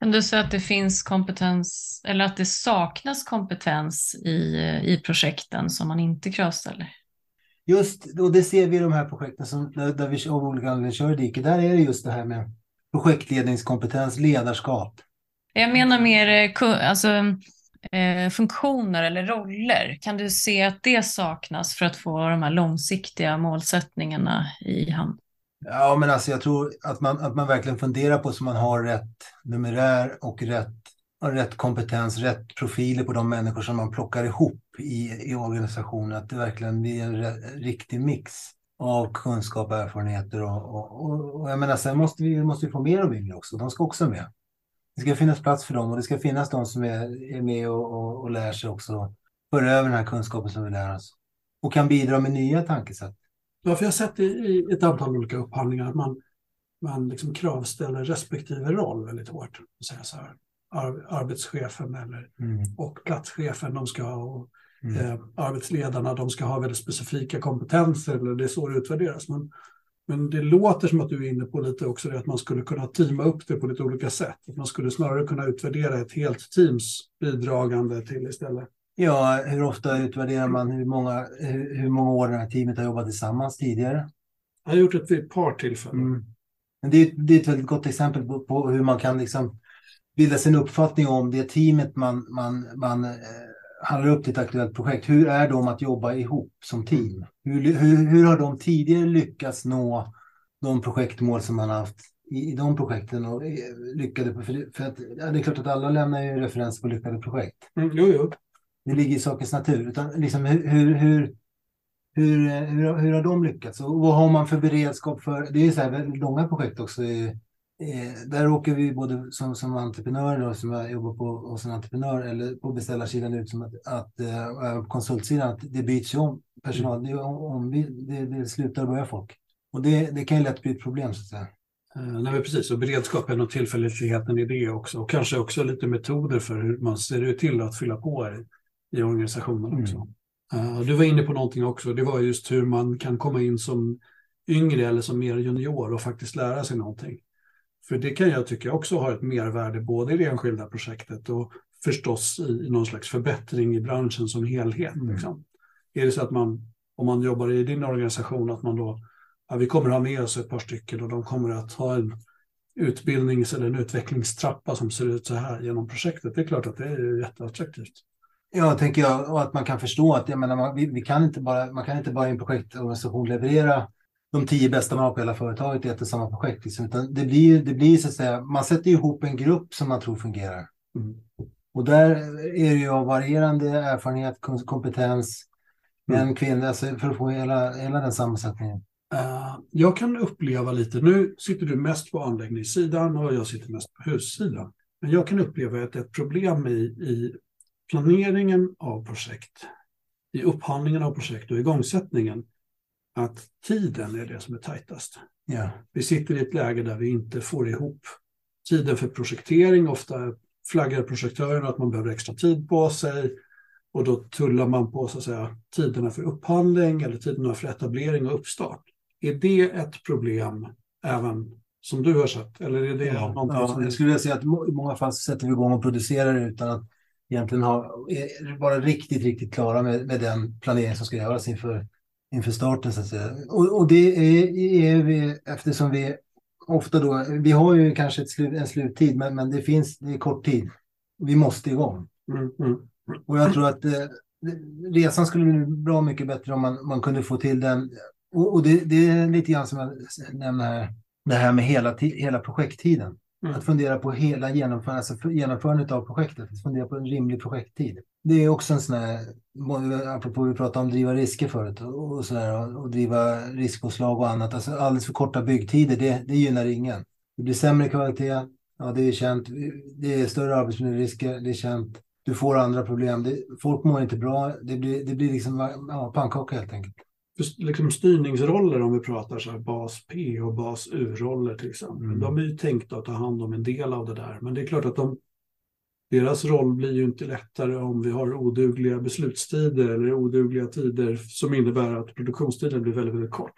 Kan du säga att det finns kompetens eller att det saknas kompetens i, i projekten som man inte kravställer? Just, och det ser vi i de här projekten som, där vi av olika anledningar kör i diket. Där är det just det här med projektledningskompetens, ledarskap. Jag menar mer eh, alltså, eh, funktioner eller roller. Kan du se att det saknas för att få de här långsiktiga målsättningarna i hamn? Ja, men alltså jag tror att man, att man verkligen funderar på så man har rätt numerär och rätt, rätt kompetens, rätt profiler på de människor som man plockar ihop i, i organisationen. Att det verkligen blir en riktig mix av kunskap, erfarenheter och, och, och, och jag menar, sen måste vi måste få mer av yngre också. De ska också med det ska finnas plats för dem och det ska finnas de som är, är med och, och, och lär sig också. För över den här kunskapen som vi lär oss. Och kan bidra med nya tankesätt. Ja, för jag har sett i, i ett antal olika upphandlingar att man, man liksom kravställer respektive roll väldigt hårt. Säga så här, ar, arbetschefen eller, mm. och platschefen, de ska ha, och, mm. eh, arbetsledarna, de ska ha väldigt specifika kompetenser, eller det är så det utvärderas. Men men det låter som att du är inne på lite också det att man skulle kunna teama upp det på lite olika sätt. Att man skulle snarare kunna utvärdera ett helt teams bidragande till istället. Ja, hur ofta utvärderar man hur många, hur, många år det här teamet har jobbat tillsammans tidigare? Jag har gjort det vid ett par tillfällen. Mm. Men det, är, det är ett väldigt gott exempel på, på, hur man kan liksom bilda sin uppfattning om det teamet man, man, man eh, handlar upp till ett aktuellt projekt. Hur är de att jobba ihop som team? Hur, hur, hur har de tidigare lyckats nå de projektmål som man haft i, i de projekten och eh, lyckade för, för att, ja, det är klart att alla lämnar ju referens på lyckade projekt. Mm, jo, jo. Det ligger i sakens natur. Utan liksom hur, hur, hur, hur, hur, har de lyckats? Och vad har man för beredskap för? Det är så här långa projekt också. Eh, där åker vi både som, som entreprenör, då, som jag jobbar på hos en entreprenör, eller på beställarsidan ut som att, att äh, konsultsidan, att det byts om personal. Det, om, det, det slutar börja folk. Och det, det kan ju lätt bli ett problem så att säga. Uh, nej, precis, och beredskapen och tillfälligheten i det också. Och kanske också lite metoder för hur man ser till att fylla på i, i organisationen också. Mm. Uh, du var inne på någonting också, det var just hur man kan komma in som yngre eller som mer junior och faktiskt lära sig någonting. För det kan jag tycka också har ett mervärde både i det enskilda projektet och förstås i någon slags förbättring i branschen som helhet. Mm. Liksom. Är det så att man, om man jobbar i din organisation, att man då, ja, vi kommer ha med oss ett par stycken och de kommer att ha en utbildnings eller en utvecklingstrappa som ser ut så här genom projektet. Det är klart att det är jätteattraktivt. Ja, tänker jag, och att man kan förstå att jag menar, man, vi, vi, kan inte bara, man kan inte bara i en projektorganisation leverera de tio bästa man har på hela företaget i ett och samma projekt. Liksom. Utan det blir, det blir så att säga, man sätter ihop en grupp som man tror fungerar. Mm. Och där är det ju av varierande erfarenhet, kompetens, män, kvinnor, alltså för att få hela, hela den sammansättningen? Uh, jag kan uppleva lite, nu sitter du mest på anläggningssidan och jag sitter mest på hussidan. Men jag kan uppleva att ett problem i, i planeringen av projekt, i upphandlingen av projekt och igångsättningen, att tiden är det som är tajtast. Yeah. Vi sitter i ett läge där vi inte får ihop tiden för projektering. Ofta flaggar projektören att man behöver extra tid på sig och då tullar man på så att säga, tiderna för upphandling eller tiderna för etablering och uppstart. Är det ett problem även som du har sett? Eller är det ja, ja, som... Jag skulle vilja säga att i många fall sätter vi igång och producerar utan att egentligen ha, vara riktigt, riktigt klara med, med den planering som ska göras inför, inför starten. Så att säga. Och, och det är, är vi, eftersom vi ofta då, vi har ju kanske ett slut, en sluttid, men, men det finns, det är kort tid. Vi måste igång. Mm, mm. Och jag tror att eh, resan skulle bli bra mycket bättre om man, man kunde få till den. Och, och det, det, är lite grann som jag nämnde här, det här med hela, hela projekttiden. Mm. Att fundera på hela genomförandet, alltså genomförandet av projektet, att fundera på en rimlig projekttid. Det är också en sån här, apropå vi pratade om driva risker förut och, och, så där, och, och driva riskpåslag och annat. Alltså alldeles för korta byggtider, det, det gynnar ingen. Det blir sämre kvalitet, ja det är känt. Det är större arbetsmiljörisker, det är känt. Du får andra problem. Det, folk mår inte bra. Det blir, det blir liksom ja, pannkaka helt enkelt liksom styrningsroller om vi pratar så här bas P och bas U-roller till exempel. Mm. De är ju tänkta att ta hand om en del av det där. Men det är klart att de, deras roll blir ju inte lättare om vi har odugliga beslutstider eller odugliga tider som innebär att produktionstiden blir väldigt, väldigt kort.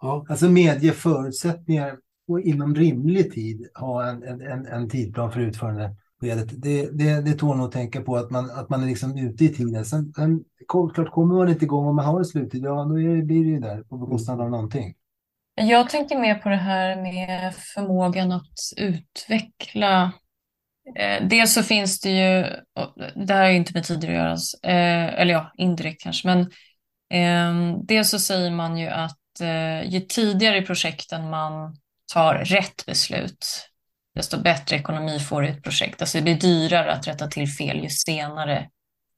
Ja. Alltså medge förutsättningar och inom rimlig tid ha en, en, en tidplan för utförande skedet. Det, det, det tål nog att tänka på att man, att man är liksom ute i tiden. Sen, sen klart kommer man inte igång om man har en sluttid, ja då är, blir det ju där på bekostnad av någonting. Jag tänker mer på det här med förmågan att utveckla. Eh, dels så finns det ju, det här är ju inte med tider att göra, eh, eller ja, indirekt kanske, men eh, dels så säger man ju att eh, ju tidigare i projekten man tar rätt beslut, desto bättre ekonomi får du ett projekt. Alltså det blir dyrare att rätta till fel ju senare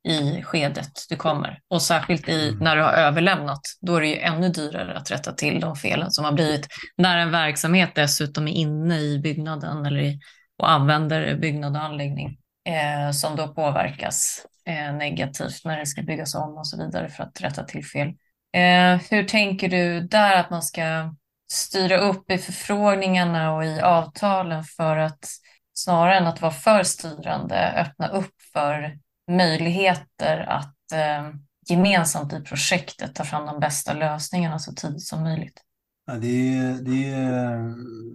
i skedet du kommer. Och särskilt i, mm. när du har överlämnat, då är det ju ännu dyrare att rätta till de felen som har blivit. När en verksamhet dessutom är inne i byggnaden eller i, och använder byggnad och anläggning eh, som då påverkas eh, negativt när det ska byggas om och så vidare för att rätta till fel. Eh, hur tänker du där att man ska styra upp i förfrågningarna och i avtalen för att snarare än att vara för styrande öppna upp för möjligheter att eh, gemensamt i projektet ta fram de bästa lösningarna så tidigt som möjligt. Ja, det, är, det är eh,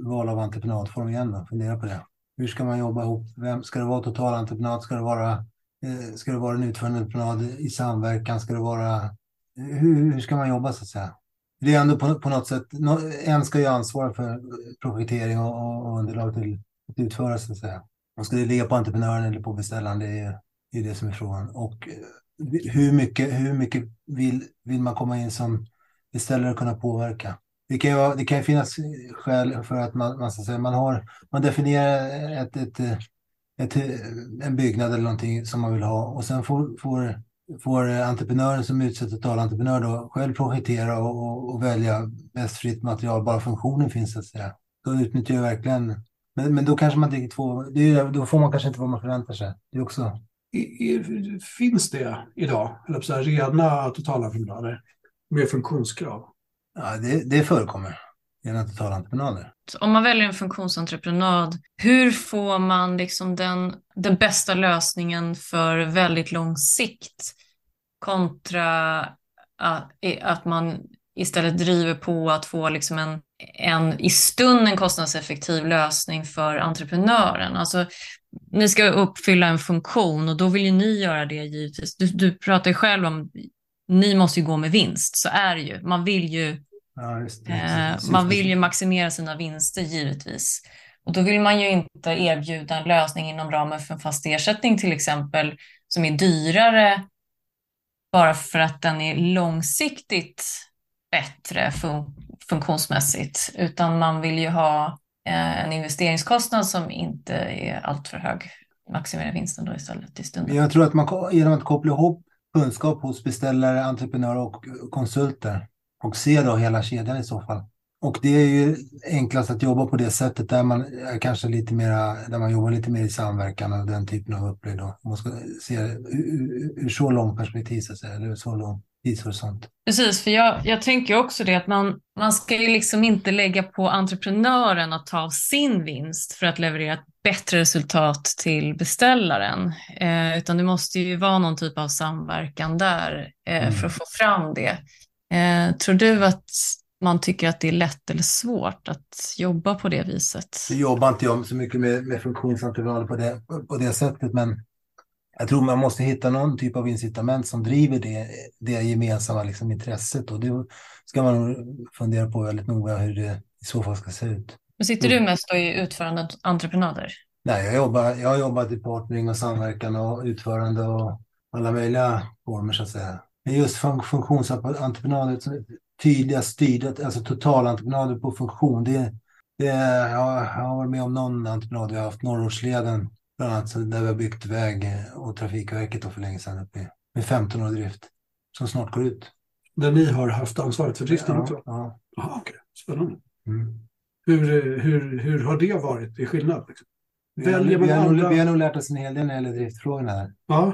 val av entreprenadform igen, då. fundera på det. Hur ska man jobba ihop? Vem, ska det vara totalentreprenad? Ska det vara, eh, ska det vara en utförande entreprenad i samverkan? Ska det vara, eh, hur, hur ska man jobba så att säga? Det är ändå på, på något sätt, en ska ju ansvara för projektering och, och underlag till att utföra så att säga. Och ska det ligga på entreprenören eller på beställaren, det är, det är det som är frågan. Och eh, hur mycket, hur mycket vill, vill man komma in som beställare och kunna påverka? Det kan ju, det kan ju finnas skäl för att man, man, ska säga, man, har, man definierar ett, ett, ett, en byggnad eller någonting som man vill ha och sen får, får får entreprenören som utsett totalentreprenör då själv projektera och, och, och, välja bäst fritt material, bara funktionen finns så att säga. Då utnyttjar jag verkligen, men, men då kanske man får, det är, då får man kanske inte vad man förväntar sig. Det är också. I, i, finns det idag, eller så här, rena totalentreprenörer med funktionskrav? Ja, det, det förekommer genom totalentreprenader. Om man väljer en funktionsentreprenad, hur får man liksom den, den bästa lösningen för väldigt lång sikt kontra att, att man istället driver på att få liksom en, en i stunden kostnadseffektiv lösning för entreprenören. Alltså, ni ska uppfylla en funktion och då vill ju ni göra det givetvis. Du, du pratar ju själv om ni måste ju gå med vinst, så är det ju. Man vill ju Ja, eh, man vill ju maximera sina vinster givetvis. Och då vill man ju inte erbjuda en lösning inom ramen för en fast ersättning till exempel som är dyrare bara för att den är långsiktigt bättre fun funktionsmässigt, utan man vill ju ha eh, en investeringskostnad som inte är alltför hög. Maximera vinsten då istället i stunden. Jag tror att man genom att koppla ihop kunskap hos beställare, entreprenörer och konsulter och se då hela kedjan i så fall. Och det är ju enklast att jobba på det sättet där man är kanske lite mera, där man jobbar lite mer i samverkan och den typen av upplägg då. Man ska se ur så lång perspektiv så att säga, eller så lång tidshorisont. Precis, för jag, jag tänker också det att man, man ska ju liksom inte lägga på entreprenören att ta av sin vinst för att leverera ett bättre resultat till beställaren, eh, utan det måste ju vara någon typ av samverkan där eh, mm. för att få fram det. Eh, tror du att man tycker att det är lätt eller svårt att jobba på det viset? Nu jobbar inte jag så mycket med, med funktionsentreprenader på det, på det sättet, men jag tror man måste hitta någon typ av incitament som driver det, det gemensamma liksom, intresset. Och det ska man fundera på väldigt noga hur det i så fall ska se ut. Men sitter du mm. mest i utförande entreprenader? Nej, jag, jobbar, jag har jobbat i partnering och samverkan och utförande och alla möjliga former så att säga. Men just funktionsentreprenader, tydliga styrda, alltså totalentreprenader på funktion, det, det, jag, har varit med om någon entreprenad, vi har haft Norrortsleden Bland annat där vi har byggt väg och Trafikverket för länge sedan med 15 år drift som snart går ut. Där ni har haft ansvaret för driften ja, också? Ja. Aha, okay. Spännande. Mm. Hur, hur, hur har det varit i skillnad? Liksom? Vi, har, vi, har andra... nog, vi har nog lärt oss en hel del när det gäller driftfrågorna. Ja,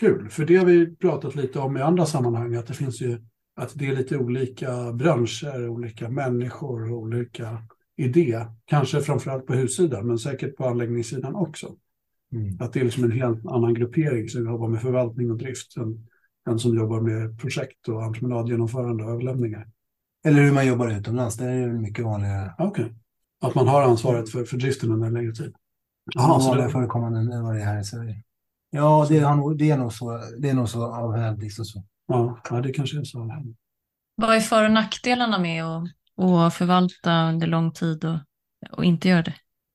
kul. För det har vi pratat lite om i andra sammanhang, att det finns ju att det är lite olika branscher, olika människor, olika idé. Kanske framförallt på hussidan, men säkert på anläggningssidan också. Mm. Att det är liksom en helt annan gruppering som jobbar med förvaltning och drift än, än som jobbar med projekt och entreprenadgenomförande och överlämningar. Eller hur man jobbar utomlands, det är mycket vanligare. Okej. Okay. Att man har ansvaret för, för driften under en längre tid. Jaha, så det är förekommande än vad det är här i Sverige. Ja, det är, nog, det är nog så, det är nog så av hävd. Liksom så. Ja, ja, det kanske är så av hävd. Vad är för och nackdelarna med att, att förvalta under lång tid och, och inte göra det?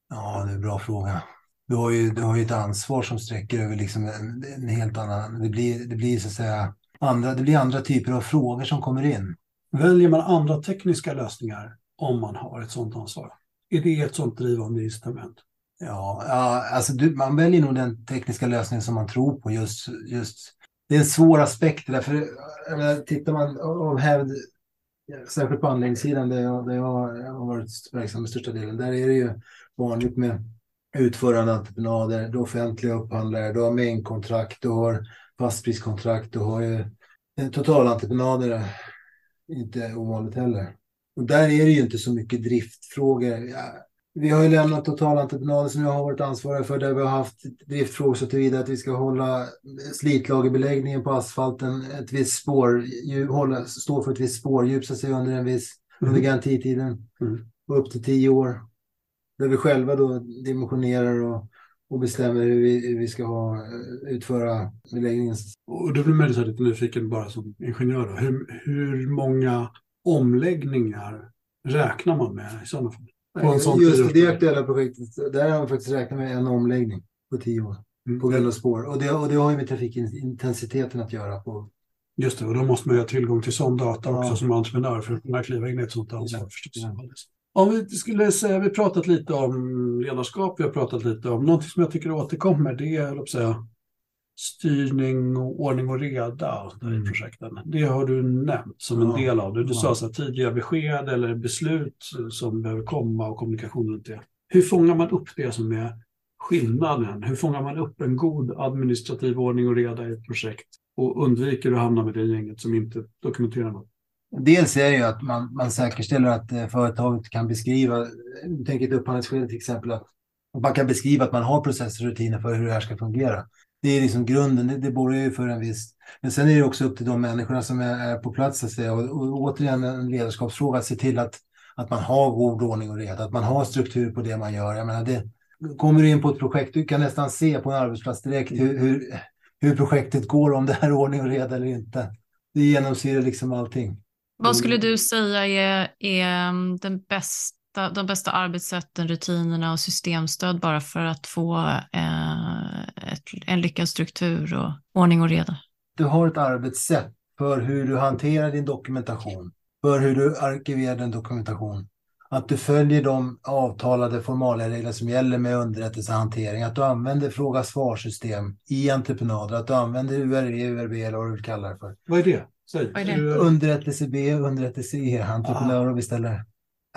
Ja, det är en bra fråga du har ju, du har ju ett ansvar som sträcker över liksom en, en helt annan... Det blir, det blir så att säga andra, det blir andra typer av frågor som kommer in. Väljer man andra tekniska lösningar om man har ett sådant ansvar? Är det ett sådant drivande incitament? Ja, ja alltså du, man väljer nog den tekniska lösning som man tror på. Just, just, det är en svår aspekt. Därför, menar, tittar man av hävd, särskilt på anläggningssidan där jag, där jag har varit verksam med största delen, där är det ju vanligt med utförande entreprenader, du har offentliga upphandlare, du har mängdkontrakt, du har fastpriskontrakt, du har ju eh, totalentreprenader, inte ovanligt heller. Och där är det ju inte så mycket driftfrågor. Vi har ju lämnat totalentreprenader som jag har varit ansvarig för där vi har haft driftfrågor så tillvida att vi ska hålla slitlagerbeläggningen på asfalten ett visst spår, hålla, stå för ett visst spårdjup så att säga under en viss, mm. under garantitiden, mm. upp till tio år där vi själva då dimensionerar och, och bestämmer hur vi, hur vi ska ha, utföra beläggningen. Och då blir man lite nyfiken bara som ingenjör. Då. Hur, hur många omläggningar räknar man med i sådana fall? Just det aktuella projektet, där har vi faktiskt räknat med en omläggning på tio år mm. på grund av spår. Och det, och det har ju med trafikintensiteten att göra. På... Just det, och då måste man ju ha tillgång till sån data också ja. som entreprenör för att kunna kliva in i ett sånt ansvar. Ja. Förstås. Ja. Om vi skulle säga, vi har pratat lite om ledarskap, vi har pratat lite om någonting som jag tycker återkommer, det är säga, styrning och ordning och reda i mm. projekten. Det har du nämnt som en del av det. Du sa så tidiga besked eller beslut som behöver komma och kommunikation runt det. Hur fångar man upp det som är skillnaden? Hur fångar man upp en god administrativ ordning och reda i ett projekt och undviker att hamna med det gänget som inte dokumenterar något? Dels är det ju att man, man säkerställer att eh, företaget kan beskriva, tänk ett upphandlingsskede till exempel, att man kan beskriva att man har processer och rutiner för hur det här ska fungera. Det är liksom grunden, det, det borde ju för en viss... Men sen är det också upp till de människorna som är, är på plats, att säga. Och, och återigen en ledarskapsfråga, att se till att, att man har god ordning och reda, att man har struktur på det man gör. Jag menar, det, kommer du in på ett projekt, du kan nästan se på en arbetsplats direkt hur, hur, hur projektet går, om det är ordning och reda eller inte. Det genomsyrar liksom allting. Vad skulle du säga är, är mm, den bästa, de bästa arbetssätten, rutinerna och systemstöd bara för att få eh, ett, en lyckad struktur och ordning och reda? Du har ett arbetssätt för hur du hanterar din dokumentation, för hur du arkiverar din dokumentation. Att du följer de avtalade formalregler som gäller med underrättelsehantering. Att du använder fråga-svar-system i entreprenader. Att du använder URE, URB eller vad du vill kalla det för. Vad är det? Säg. Vad är det? Underrättelse B, underrättelse E, entreprenör och beställare.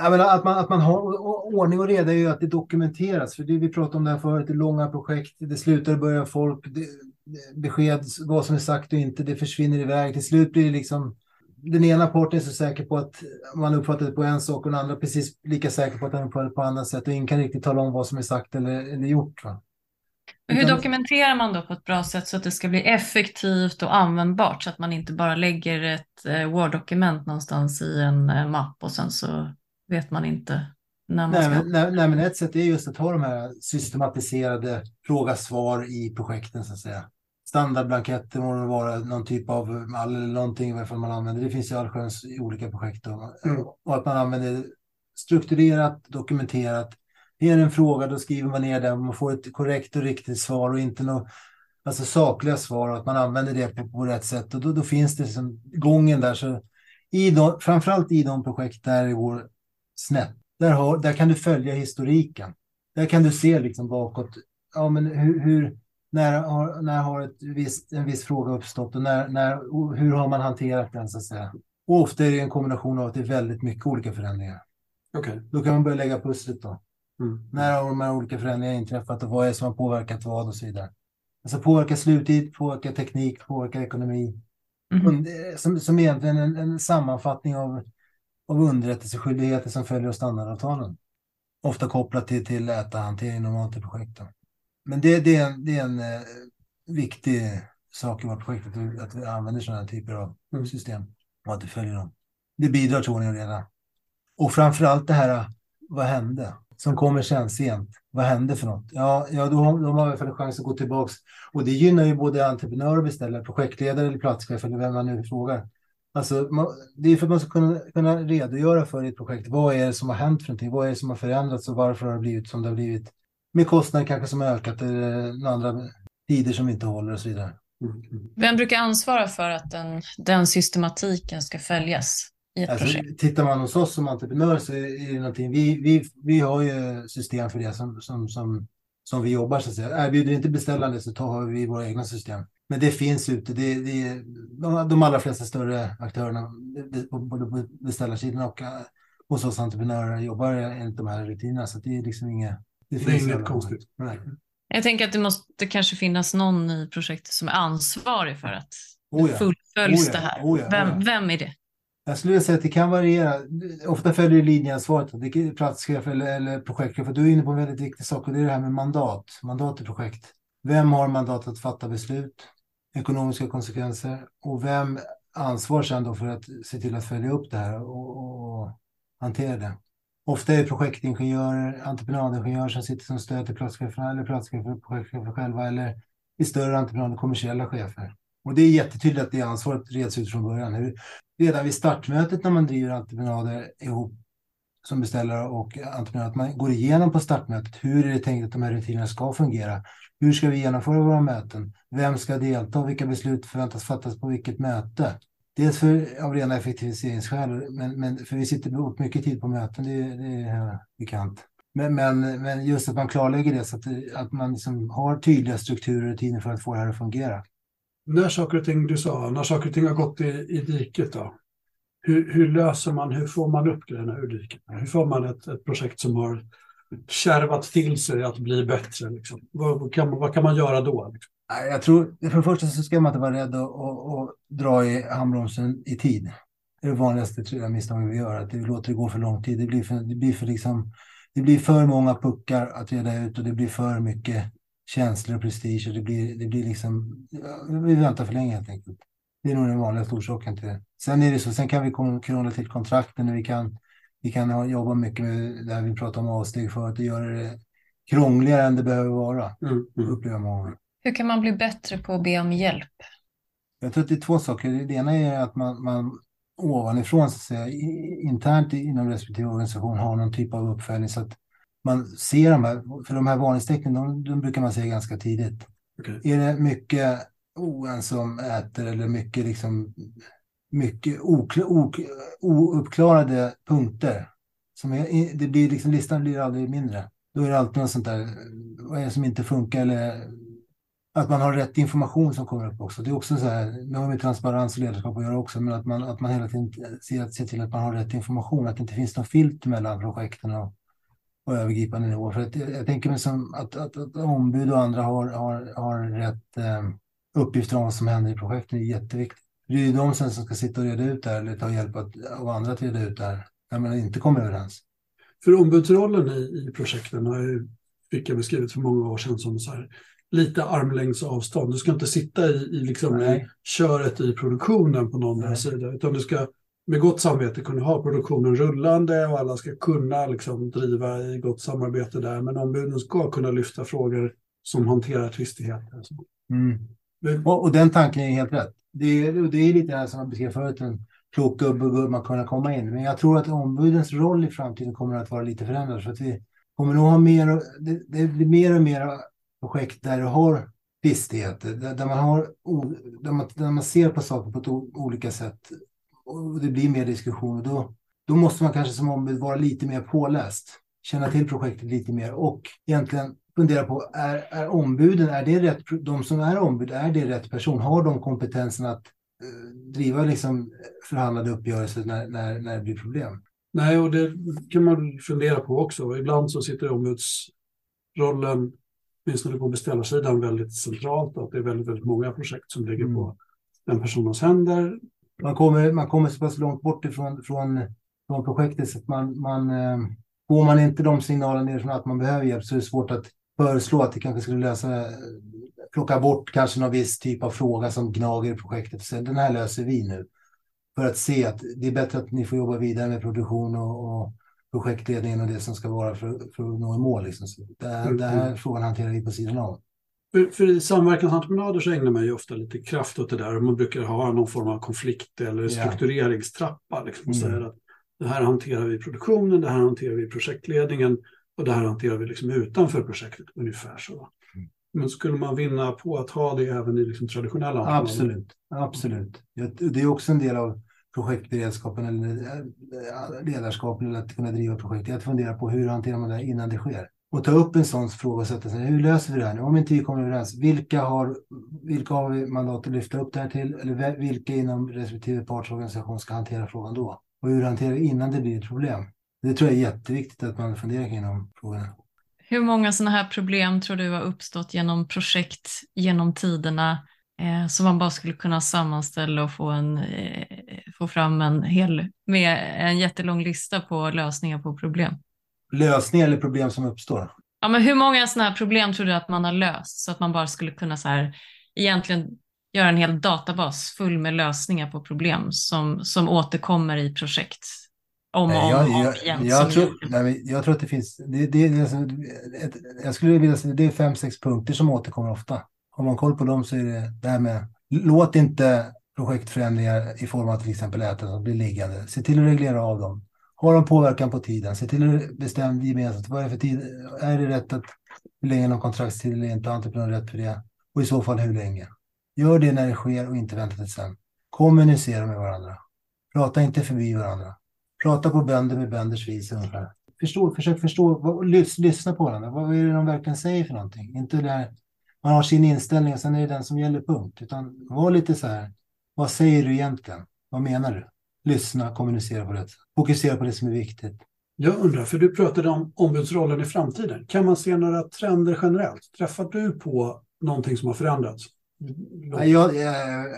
Menar, att, man, att man har ordning och reda är ju att det dokumenteras. För det vi pratade om där förut, det är långa projekt, det slutar och börjar folk, det, besked, vad som är sagt och inte, det försvinner iväg. Till slut blir det liksom, den ena parten är så säker på att man uppfattar det på en sak och den andra precis lika säker på att den uppfattar det på annat sätt. Och ingen kan riktigt tala om vad som är sagt eller, eller gjort. Va? Hur dokumenterar man då på ett bra sätt så att det ska bli effektivt och användbart så att man inte bara lägger ett eh, Word-dokument någonstans i en eh, mapp och sen så vet man inte när man nej, ska... Men, nej, nej, men ett sätt är just att ha de här systematiserade fråga-svar i projekten så att säga. Standardblanketter må det vara någon typ av mall eller någonting i fall man använder. Det finns ju allsköns i olika projekt. Då. Mm. Och att man använder strukturerat, dokumenterat. Det är en fråga, då skriver man ner den. Man får ett korrekt och riktigt svar och inte något alltså sakliga svar och att man använder det på, på rätt sätt. Och då, då finns det liksom gången där. Så i de, framförallt i de projekt där det går snett, där, har, där kan du följa historiken. Där kan du se liksom bakåt, ja, men hur, hur när har, när har ett visst, en viss fråga uppstått och när, när, hur har man hanterat den så att säga. Och ofta är det en kombination av att det är väldigt mycket olika förändringar. Okay. Då kan man börja lägga pusslet då. Mm. När har de här olika förändringarna inträffat och vad är det som har påverkat vad och så vidare. Alltså påverka sluttid, påverka teknik, påverka ekonomi. Mm. Som, som egentligen en, en sammanfattning av av underrättelseskyldigheter som följer av standardavtalen. Ofta kopplat till, till ätarhantering normalt i projekten. Men det, det, är en, det är en eh, viktig sak i vårt projekt att, att vi använder sådana här typer av mm. system och att vi följer dem. Det bidrar till ordning och reda. Och framför allt det här, vad hände? Som kommer sen sent. Vad hände för något? Ja, ja då, har, då har vi en chans att gå tillbaks. Och det gynnar ju både entreprenör och beställare, projektledare eller platschef eller vem man nu frågar. Alltså, man, det är för att man ska kunna, kunna redogöra för ett projekt. Vad är det som har hänt för någonting? Vad är det som har förändrats och varför har det blivit som det har blivit? Med kostnader kanske som har ökat eller andra tider som inte håller och så vidare. Vem brukar ansvara för att den, den systematiken ska följas i ett alltså, projekt? Tittar man hos oss som entreprenör så är det någonting. Vi, vi, vi har ju system för det som, som, som, som vi jobbar så att säga. Erbjuder inte beställande så tar vi våra egna system. Men det finns ute. Det, det, de, de allra flesta större aktörerna, både på beställarsidan och eh, hos oss entreprenörer, jobbar enligt de här rutinerna. Så det är liksom inget... Det, det är inget konstigt. Nej. Jag tänker att det måste kanske finnas någon i projektet som är ansvarig för att oh ja. fullföljs oh ja. det här. Oh ja. Vem, vem är det? Jag skulle vilja säga att det kan variera. Ofta följer linjeansvaret, platschef eller, eller projektchef. Du är inne på en väldigt viktig sak och det är det här med mandat, mandat i projekt. Vem har mandat att fatta beslut? Ekonomiska konsekvenser och vem ansvarar sen då för att se till att följa upp det här och, och hantera det. Ofta är det projektingenjörer, entreprenadingenjörer som sitter som stöd till platscheferna eller platschefer och projektchefer själva eller i större entreprenader kommersiella chefer. Och det är jättetydligt att det ansvaret reds ut från början. Redan vid startmötet när man driver entreprenader ihop som beställare och entreprenör, att man går igenom på startmötet. Hur är det tänkt att de här rutinerna ska fungera? Hur ska vi genomföra våra möten? Vem ska delta? Vilka beslut förväntas fattas på vilket möte? Dels för, av rena effektiviseringsskäl, men, men för vi sitter upp mycket tid på möten, det, det är bekant. Men, men, men just att man klarlägger det så att, att man liksom har tydliga strukturer och rutiner för att få det här att fungera. När saker och ting, du sa, när saker och ting har gått i, i diket då? Hur, hur löser man, hur får man upp grejerna ur diket? Hur får man ett, ett projekt som har kärvat till sig att bli bättre? Liksom? Vad, kan, vad kan man göra då? Liksom? Jag tror, för det första så ska man inte vara rädd att, att, att dra i handbromsen i tid. Det är det vanligaste tror jag, misstaget vi gör, att vi låter det gå för lång tid. Det blir för, det blir för, liksom, det blir för många puckar att reda ut och det blir för mycket känslor och prestige. Och det, blir, det blir liksom, vi väntar för länge helt enkelt. Det är nog den vanligaste orsaken till det. Sen är det så, sen kan vi krångla till kontrakten och vi kan vi kan jobba mycket med det här vi pratade om avsteg för att göra det krångligare än det behöver vara. Mm. mm. Upplever många. Hur kan man bli bättre på att be om hjälp? Jag tror att det är två saker. Det ena är att man, man ovanifrån, så att säga, internt inom respektive organisation har någon typ av uppföljning så att man ser de här, för de här varningstecknen, de, de brukar man se ganska tidigt. Okay. Är det mycket oen som äter eller mycket liksom mycket ouppklarade punkter Som är, det blir liksom, listan blir aldrig mindre. Då är det alltid något sånt där, eh, vad är det som inte funkar eller att man har rätt information som kommer upp också. Det är också så här, det har med transparens och ledarskap att göra också, men att man, att man hela tiden ser, ser till att man har rätt information, att det inte finns någon filter mellan projekten och, och övergripande nivå. För att, eh, jag, tänker mig som att, att, att, ombud och andra har, har, har rätt eh, uppgifter om vad som händer i projekten Det är jätteviktigt. Det är ju de som ska sitta och reda ut det här eller ta hjälp av andra att reda ut det här när man inte kommer överens. För ombudsrollen i, i projekten har ju, fick jag beskrivet för många år sedan som så här, lite armlängds avstånd. Du ska inte sitta i, i, liksom, i köret i produktionen på någon sida, utan du ska med gott samvete kunna ha produktionen rullande och alla ska kunna liksom, driva i gott samarbete där. Men ombuden ska kunna lyfta frågor som hanterar tvistigheter. Mm. Och, och, den tanken är helt rätt. Det är, det är lite det här som jag beskrev förut, en klok gubbe bör man kunna komma in. Men jag tror att ombudens roll i framtiden kommer att vara lite förändrad. För att vi kommer nog ha mer, det, det blir mer och mer projekt där du har tvistigheter, där, där, man har, där, man, där man ser på saker på ett olika sätt och det blir mer diskussion. Då, då måste man kanske som ombud vara lite mer påläst, känna till projektet lite mer och egentligen fundera på, är, är ombuden, är det rätt, de som är ombud, är det rätt person? Har de kompetensen att uh, driva liksom förhandlade uppgörelser när, när, när det blir problem? Nej, och det kan man fundera på också. Ibland så sitter ombudsrollen åtminstone på beställarsidan väldigt centralt att det är väldigt, väldigt många projekt som ligger mm. på den personens händer. Man kommer, man kommer så pass långt bort ifrån från, från projektet så att man, man eh, får man inte de signalerna nerifrån att man behöver hjälp så är det svårt att föreslå att det kanske skulle lösa, plocka bort kanske någon viss typ av fråga som gnager i projektet. Så den här löser vi nu. För att se att det är bättre att ni får jobba vidare med produktion och, och projektledningen och det som ska vara för, för att nå i mål. Liksom. Så det, mm. det här frågan hanterar vi på sidan av. För, för i samverkansentreprenader så ägnar man ju ofta lite kraft åt det där. Och man brukar ha någon form av konflikt eller struktureringstrappa. Liksom, och mm. säger att det här hanterar vi i produktionen, det här hanterar vi i projektledningen och det här hanterar vi liksom utanför projektet. Ungefär så. Mm. Men skulle man vinna på att ha det även i liksom traditionella Absolut, absolut. Det är också en del av projektberedskapen eller eh, ledarskapen eller att kunna driva projekt. är Att fundera på hur hanterar man det innan det sker. Och ta upp en sån fråga och sätta sig hur löser vi det här nu? Om inte vi kommer överens, vilka har, vilka har vi mandat att lyfta upp det här till? Eller vilka inom respektive partsorganisation ska hantera frågan då? Och hur hanterar vi innan det blir ett problem? Det tror jag är jätteviktigt att man funderar kring de frågorna. Hur många sådana här problem tror du har uppstått genom projekt genom tiderna eh, som man bara skulle kunna sammanställa och få, en, eh, få fram en hel, med en jättelång lista på lösningar på problem. Lösningar eller problem som uppstår? Ja, men hur många sådana här problem tror du att man har löst så att man bara skulle kunna så här, egentligen göra en hel databas full med lösningar på problem som, som återkommer i projekt? Om och om, jag, om igen. Jag, tror, nej, jag tror att det finns, det, det, det, ett, jag skulle vilja säga det är fem, sex punkter som återkommer ofta har man koll på dem så är det det här med låt inte projektförändringar i form av till exempel äta bli liggande. Se till att reglera av dem. Har de påverkan på tiden? Se till att bestämma gemensamt. Vad är det för tid? Är det rätt att förlänga någon kontraktstid eller inte? Har entreprenören rätt för det? Och i så fall hur länge? Gör det när det sker och inte vänta till sen. Kommunicera med varandra. Prata inte förbi varandra. Prata på bönder med bönders vis ungefär. Förstå, försök förstå, lyssna på varandra. Vad är det de verkligen säger för någonting? Inte där man har sin inställning och sen är det den som gäller punkt. Utan var lite så här, vad säger du egentligen? Vad menar du? Lyssna, kommunicera på det. Fokusera på det som är viktigt. Jag undrar, för du pratade om ombudsrollen i framtiden. Kan man se några trender generellt? Träffar du på någonting som har förändrats? Jag, jag,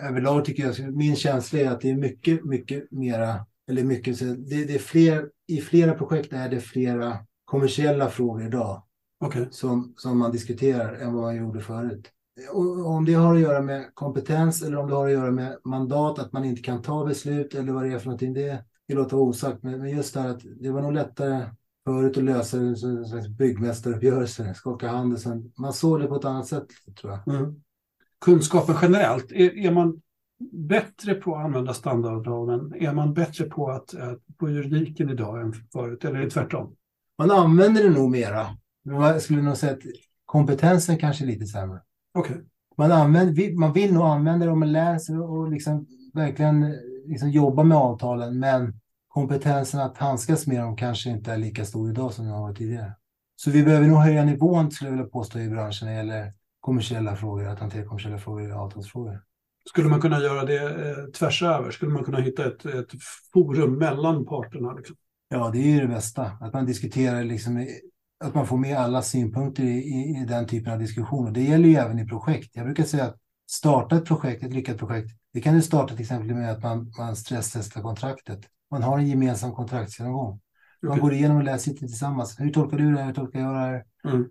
överlag tycker jag, min känsla är att det är mycket, mycket mera, eller mycket, det, det är fler, i flera projekt är det flera kommersiella frågor idag okay. som, som man diskuterar än vad man gjorde förut. Och om det har att göra med kompetens eller om det har att göra med mandat, att man inte kan ta beslut eller vad det är för någonting, det, det låter osagt. Men, men just det här att det var nog lättare förut att lösa en, en slags byggmästaruppgörelse, skaka hand och sen, man såg det på ett annat sätt tror jag. Mm. Kunskapen generellt, är, är man bättre på att använda standardavtalen? Är man bättre på, att, på juridiken idag än förut eller är det tvärtom? Man använder det nog mera. Jag skulle nog säga att kompetensen kanske är lite sämre. Okay. Man, använder, man vill nog använda det om man läser och liksom verkligen liksom jobba med avtalen, men kompetensen att handskas med dem kanske inte är lika stor idag som den har varit tidigare. Så vi behöver nog höja nivån skulle jag vilja påstå i branschen när det gäller kommersiella frågor, att hantera kommersiella frågor och avtalsfrågor. Skulle man kunna göra det eh, tvärs över? Skulle man kunna hitta ett, ett forum mellan parterna? Liksom? Ja, det är ju det bästa. Att man diskuterar, liksom, att man får med alla synpunkter i, i, i den typen av diskussioner. Det gäller ju även i projekt. Jag brukar säga att starta ett projekt, ett lyckat projekt, det kan du starta till exempel med att man, man stresstestar kontraktet. Man har en gemensam kontraktsgenomgång. Man okay. går igenom och läser det tillsammans. Hur tolkar du det här? Hur tolkar jag det här? Mm.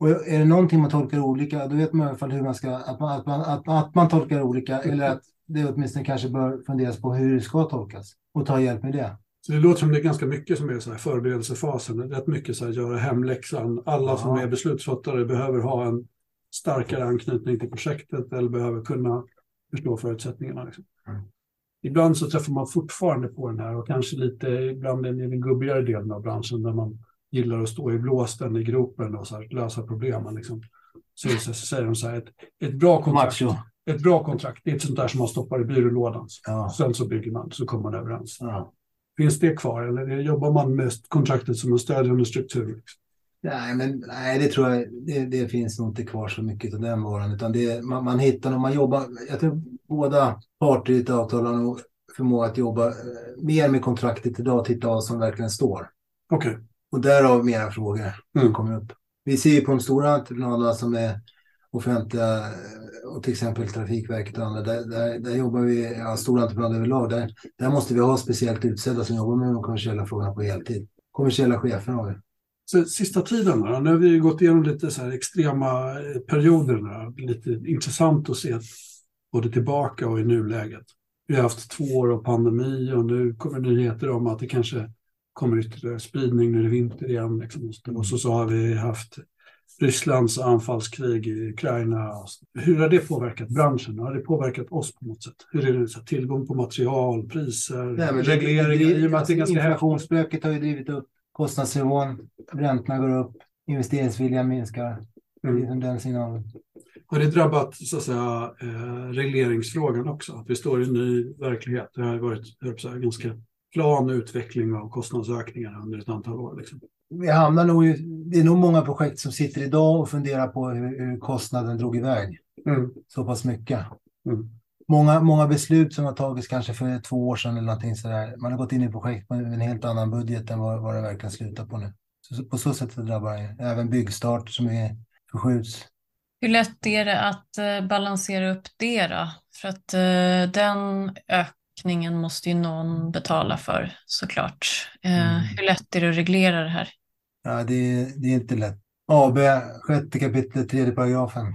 Och är det någonting man tolkar olika, då vet man i alla fall hur man ska, att man, att man, att, att man tolkar olika, eller att det åtminstone kanske bör funderas på hur det ska tolkas och ta hjälp med det. Så det låter som det är ganska mycket som är så här förberedelsefasen, rätt mycket så här göra hemläxan. Alla ja. som är beslutsfattare behöver ha en starkare anknytning till projektet eller behöver kunna förstå förutsättningarna. Liksom. Mm. Ibland så träffar man fortfarande på den här och kanske lite ibland i den gubbigare delen av branschen där man gillar att stå i blåsten i gropen och så här, lösa problemen. Liksom. Så, så, så säger de så här, ett, ett, bra kontrakt, ett bra kontrakt, det är ett sånt där som man stoppar i byrålådan. Ja. Sen så bygger man, så kommer man överens. Ja. Finns det kvar eller jobbar man med kontraktet som en stödjande struktur? Nej, men nej, det tror jag det, det, finns nog inte kvar så mycket av den varan, utan det, man, man hittar när man jobbar. Jag tror båda parter i ett avtal har nog förmåga att jobba eh, mer med kontraktet idag och titta vad som verkligen står. Okej. Okay. Och därav mera frågor som mm. kommer upp. Vi ser ju på de stora entreprenaderna som är offentliga eh, och till exempel Trafikverket och andra, där, där, där jobbar vi, ja, stora entreprenader överlag, där, där måste vi ha speciellt utsedda som jobbar med de kommersiella frågorna på heltid. Kommersiella chefer har vi. Så sista tiden, då, nu har vi gått igenom lite så här extrema eh, perioder, då, lite intressant att se både tillbaka och i nuläget. Vi har haft två år av pandemi och nu kommer nyheter om att det kanske kommer ytterligare spridning, nu är det vinter igen. Liksom. Och så, så har vi haft Rysslands anfallskrig i Ukraina. Hur har det påverkat branschen? Har det påverkat oss på något sätt? Hur är det så tillgång på material, priser, Nej, regleringar? I och med att det är ganska Inflationsspöket har ju drivit upp kostnadsnivån, räntorna går upp, investeringsviljan minskar. Mm. Den signalen. Har det drabbat så att säga, eh, regleringsfrågan också? Att vi står i en ny verklighet. Det har varit jag ganska plan utveckling av kostnadsökningar under ett antal år. Liksom. Vi hamnar nog det är nog många projekt som sitter idag och funderar på hur, hur kostnaden drog iväg mm. så pass mycket. Mm. Många, många beslut som har tagits kanske för två år sedan eller någonting sådär. Man har gått in i projekt med en helt annan budget än vad, vad det verkligen slutar på nu. Så, på så sätt så drabbar det även byggstart som är förskjuts. Hur lätt är det att eh, balansera upp det då? För att eh, den ökningen måste ju någon betala för såklart. Eh, mm. Hur lätt är det att reglera det här? Ja, det, det är inte lätt. AB, sjätte kapitlet, tredje paragrafen.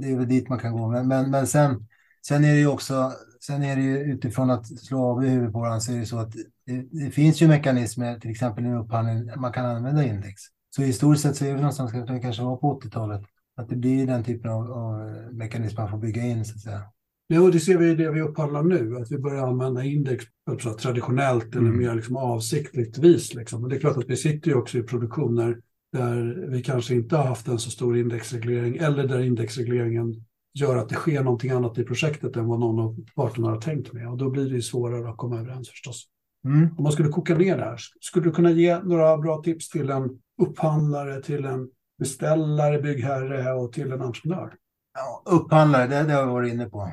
Det är väl dit man kan gå. Men, men, men sen, sen är det ju också, sen är det ju utifrån att slå av i huvudet på varandra så är det så att det, det finns ju mekanismer, till exempel i upphandling, man kan använda index. Så historiskt sett så är det någonstans, det kanske var på 80-talet, att det blir den typen av, av mekanismer man får bygga in så att säga. Ja, och det ser vi i det vi upphandlar nu, att vi börjar använda index ett traditionellt eller mm. mer liksom avsiktligt vis. Liksom. Och det är klart att vi sitter ju också i produktioner där vi kanske inte har haft en så stor indexreglering eller där indexregleringen gör att det sker någonting annat i projektet än vad någon av parterna har tänkt med. Och då blir det ju svårare att komma överens förstås. Mm. Om man skulle koka ner det här, skulle du kunna ge några bra tips till en upphandlare, till en beställare, byggherre och till en entreprenör? Ja, upphandlare, det, det har jag varit inne på.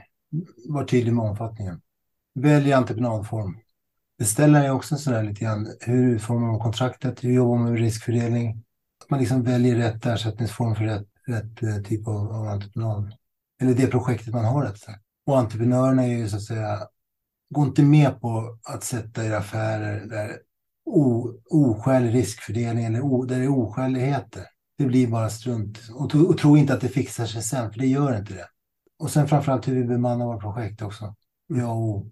Var tydlig med omfattningen. Välj entreprenadform. Beställaren är också sådär lite grann, hur utformar man kontraktet, hur jobbar man med riskfördelning? Att man liksom väljer rätt ersättningsform för rätt, rätt eh, typ av, av entreprenad. Eller det projektet man har rätt sagt. Och entreprenörerna är ju så att säga, gå inte med på att sätta er affärer där o, oskälig riskfördelning eller o, där det är oskäligheter. Det blir bara strunt. Och, och tro inte att det fixar sig sen, för det gör inte det. Och sen framförallt hur vi bemannar våra projekt också. Ja, och,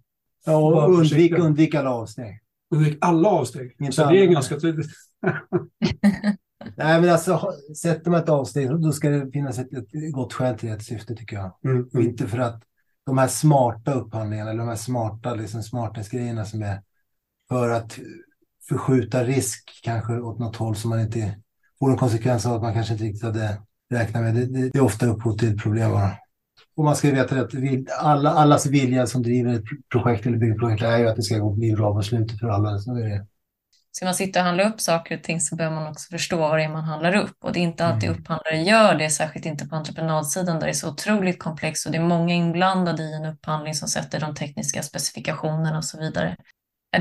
ja, och undvik, undvik alla avsteg. Undvik alla avsteg? Inte så det är ganska tydligt. Nej, men alltså sätter man ett avsteg då ska det finnas ett, ett gott skäl till ett syfte tycker jag. Mm, mm. Och inte för att de här smarta upphandlingarna eller de här smarta liksom smartness-grejerna som är för att förskjuta risk kanske åt något håll som man inte får en konsekvens av att man kanske inte riktigt hade räknat med. Det, det, det är ofta upphov till problem bara. Och man ska veta att alla, allas vilja som driver ett projekt eller byggprojekt är ju att det ska gå bli bra på slutet för alla. Så är det. Ska man sitta och handla upp saker och ting så behöver man också förstå vad det är man handlar upp. Och det är inte alltid mm. upphandlare gör det, särskilt inte på entreprenadsidan där det är så otroligt komplext och det är många inblandade i en upphandling som sätter de tekniska specifikationerna och så vidare.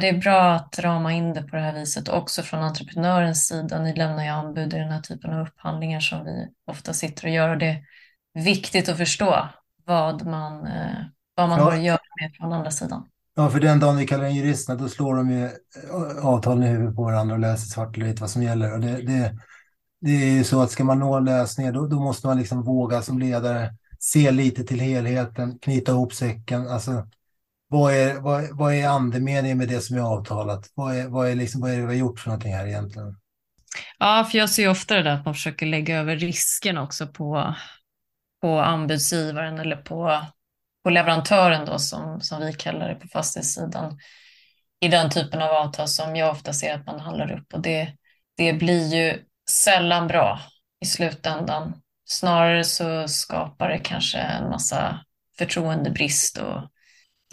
Det är bra att rama in det på det här viset också från entreprenörens sida. Ni lämnar ju anbud i den här typen av upphandlingar som vi ofta sitter och gör och det är viktigt att förstå vad man, eh, vad man ja. har att göra med från andra sidan. Ja, för den dagen vi kallar in juristerna, då slår de ju eh, avtalen i huvudet på varandra och läser svart eller vitt vad som gäller. Och det, det, det är ju så att ska man nå lösningar, då, då måste man liksom våga som ledare se lite till helheten, knyta ihop säcken. Alltså, vad är, vad, vad är andemeningen med det som är avtalat? Vad är, vad, är liksom, vad är det vi har gjort för någonting här egentligen? Ja, för jag ser ofta det där att man försöker lägga över risken också på, på anbudsgivaren eller på, på leverantören då som, som vi kallar det på fastighetssidan i den typen av avtal som jag ofta ser att man handlar upp och det, det blir ju sällan bra i slutändan. Snarare så skapar det kanske en massa förtroendebrist och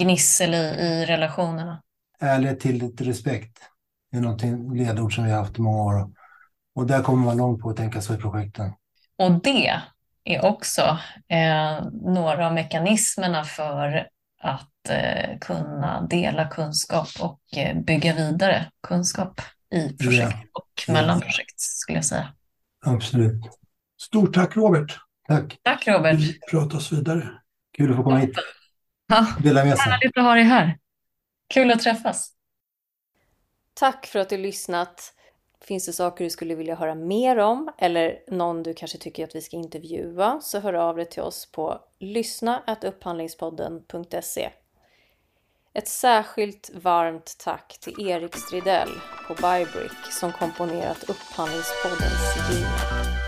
gnissel i, i relationerna. Ärlighet, tillit, respekt är någonting ledord som vi har haft i många år. Och där kommer man långt på att tänka så i projekten. Och det är också eh, några av mekanismerna för att eh, kunna dela kunskap och eh, bygga vidare kunskap i projekt ja. och mellan projekt skulle jag säga. Absolut. Stort tack Robert. Tack. Tack Robert. Vi pratas vidare. Kul att få komma hit. Ja, Dela med sig. Härligt att ha dig här. Kul att träffas. Tack för att du lyssnat. Finns det saker du skulle vilja höra mer om eller någon du kanske tycker att vi ska intervjua så hör av dig till oss på lyssna.upphandlingspodden.se. Ett särskilt varmt tack till Erik Stridell på Bybrick som komponerat Upphandlingspoddens jingel.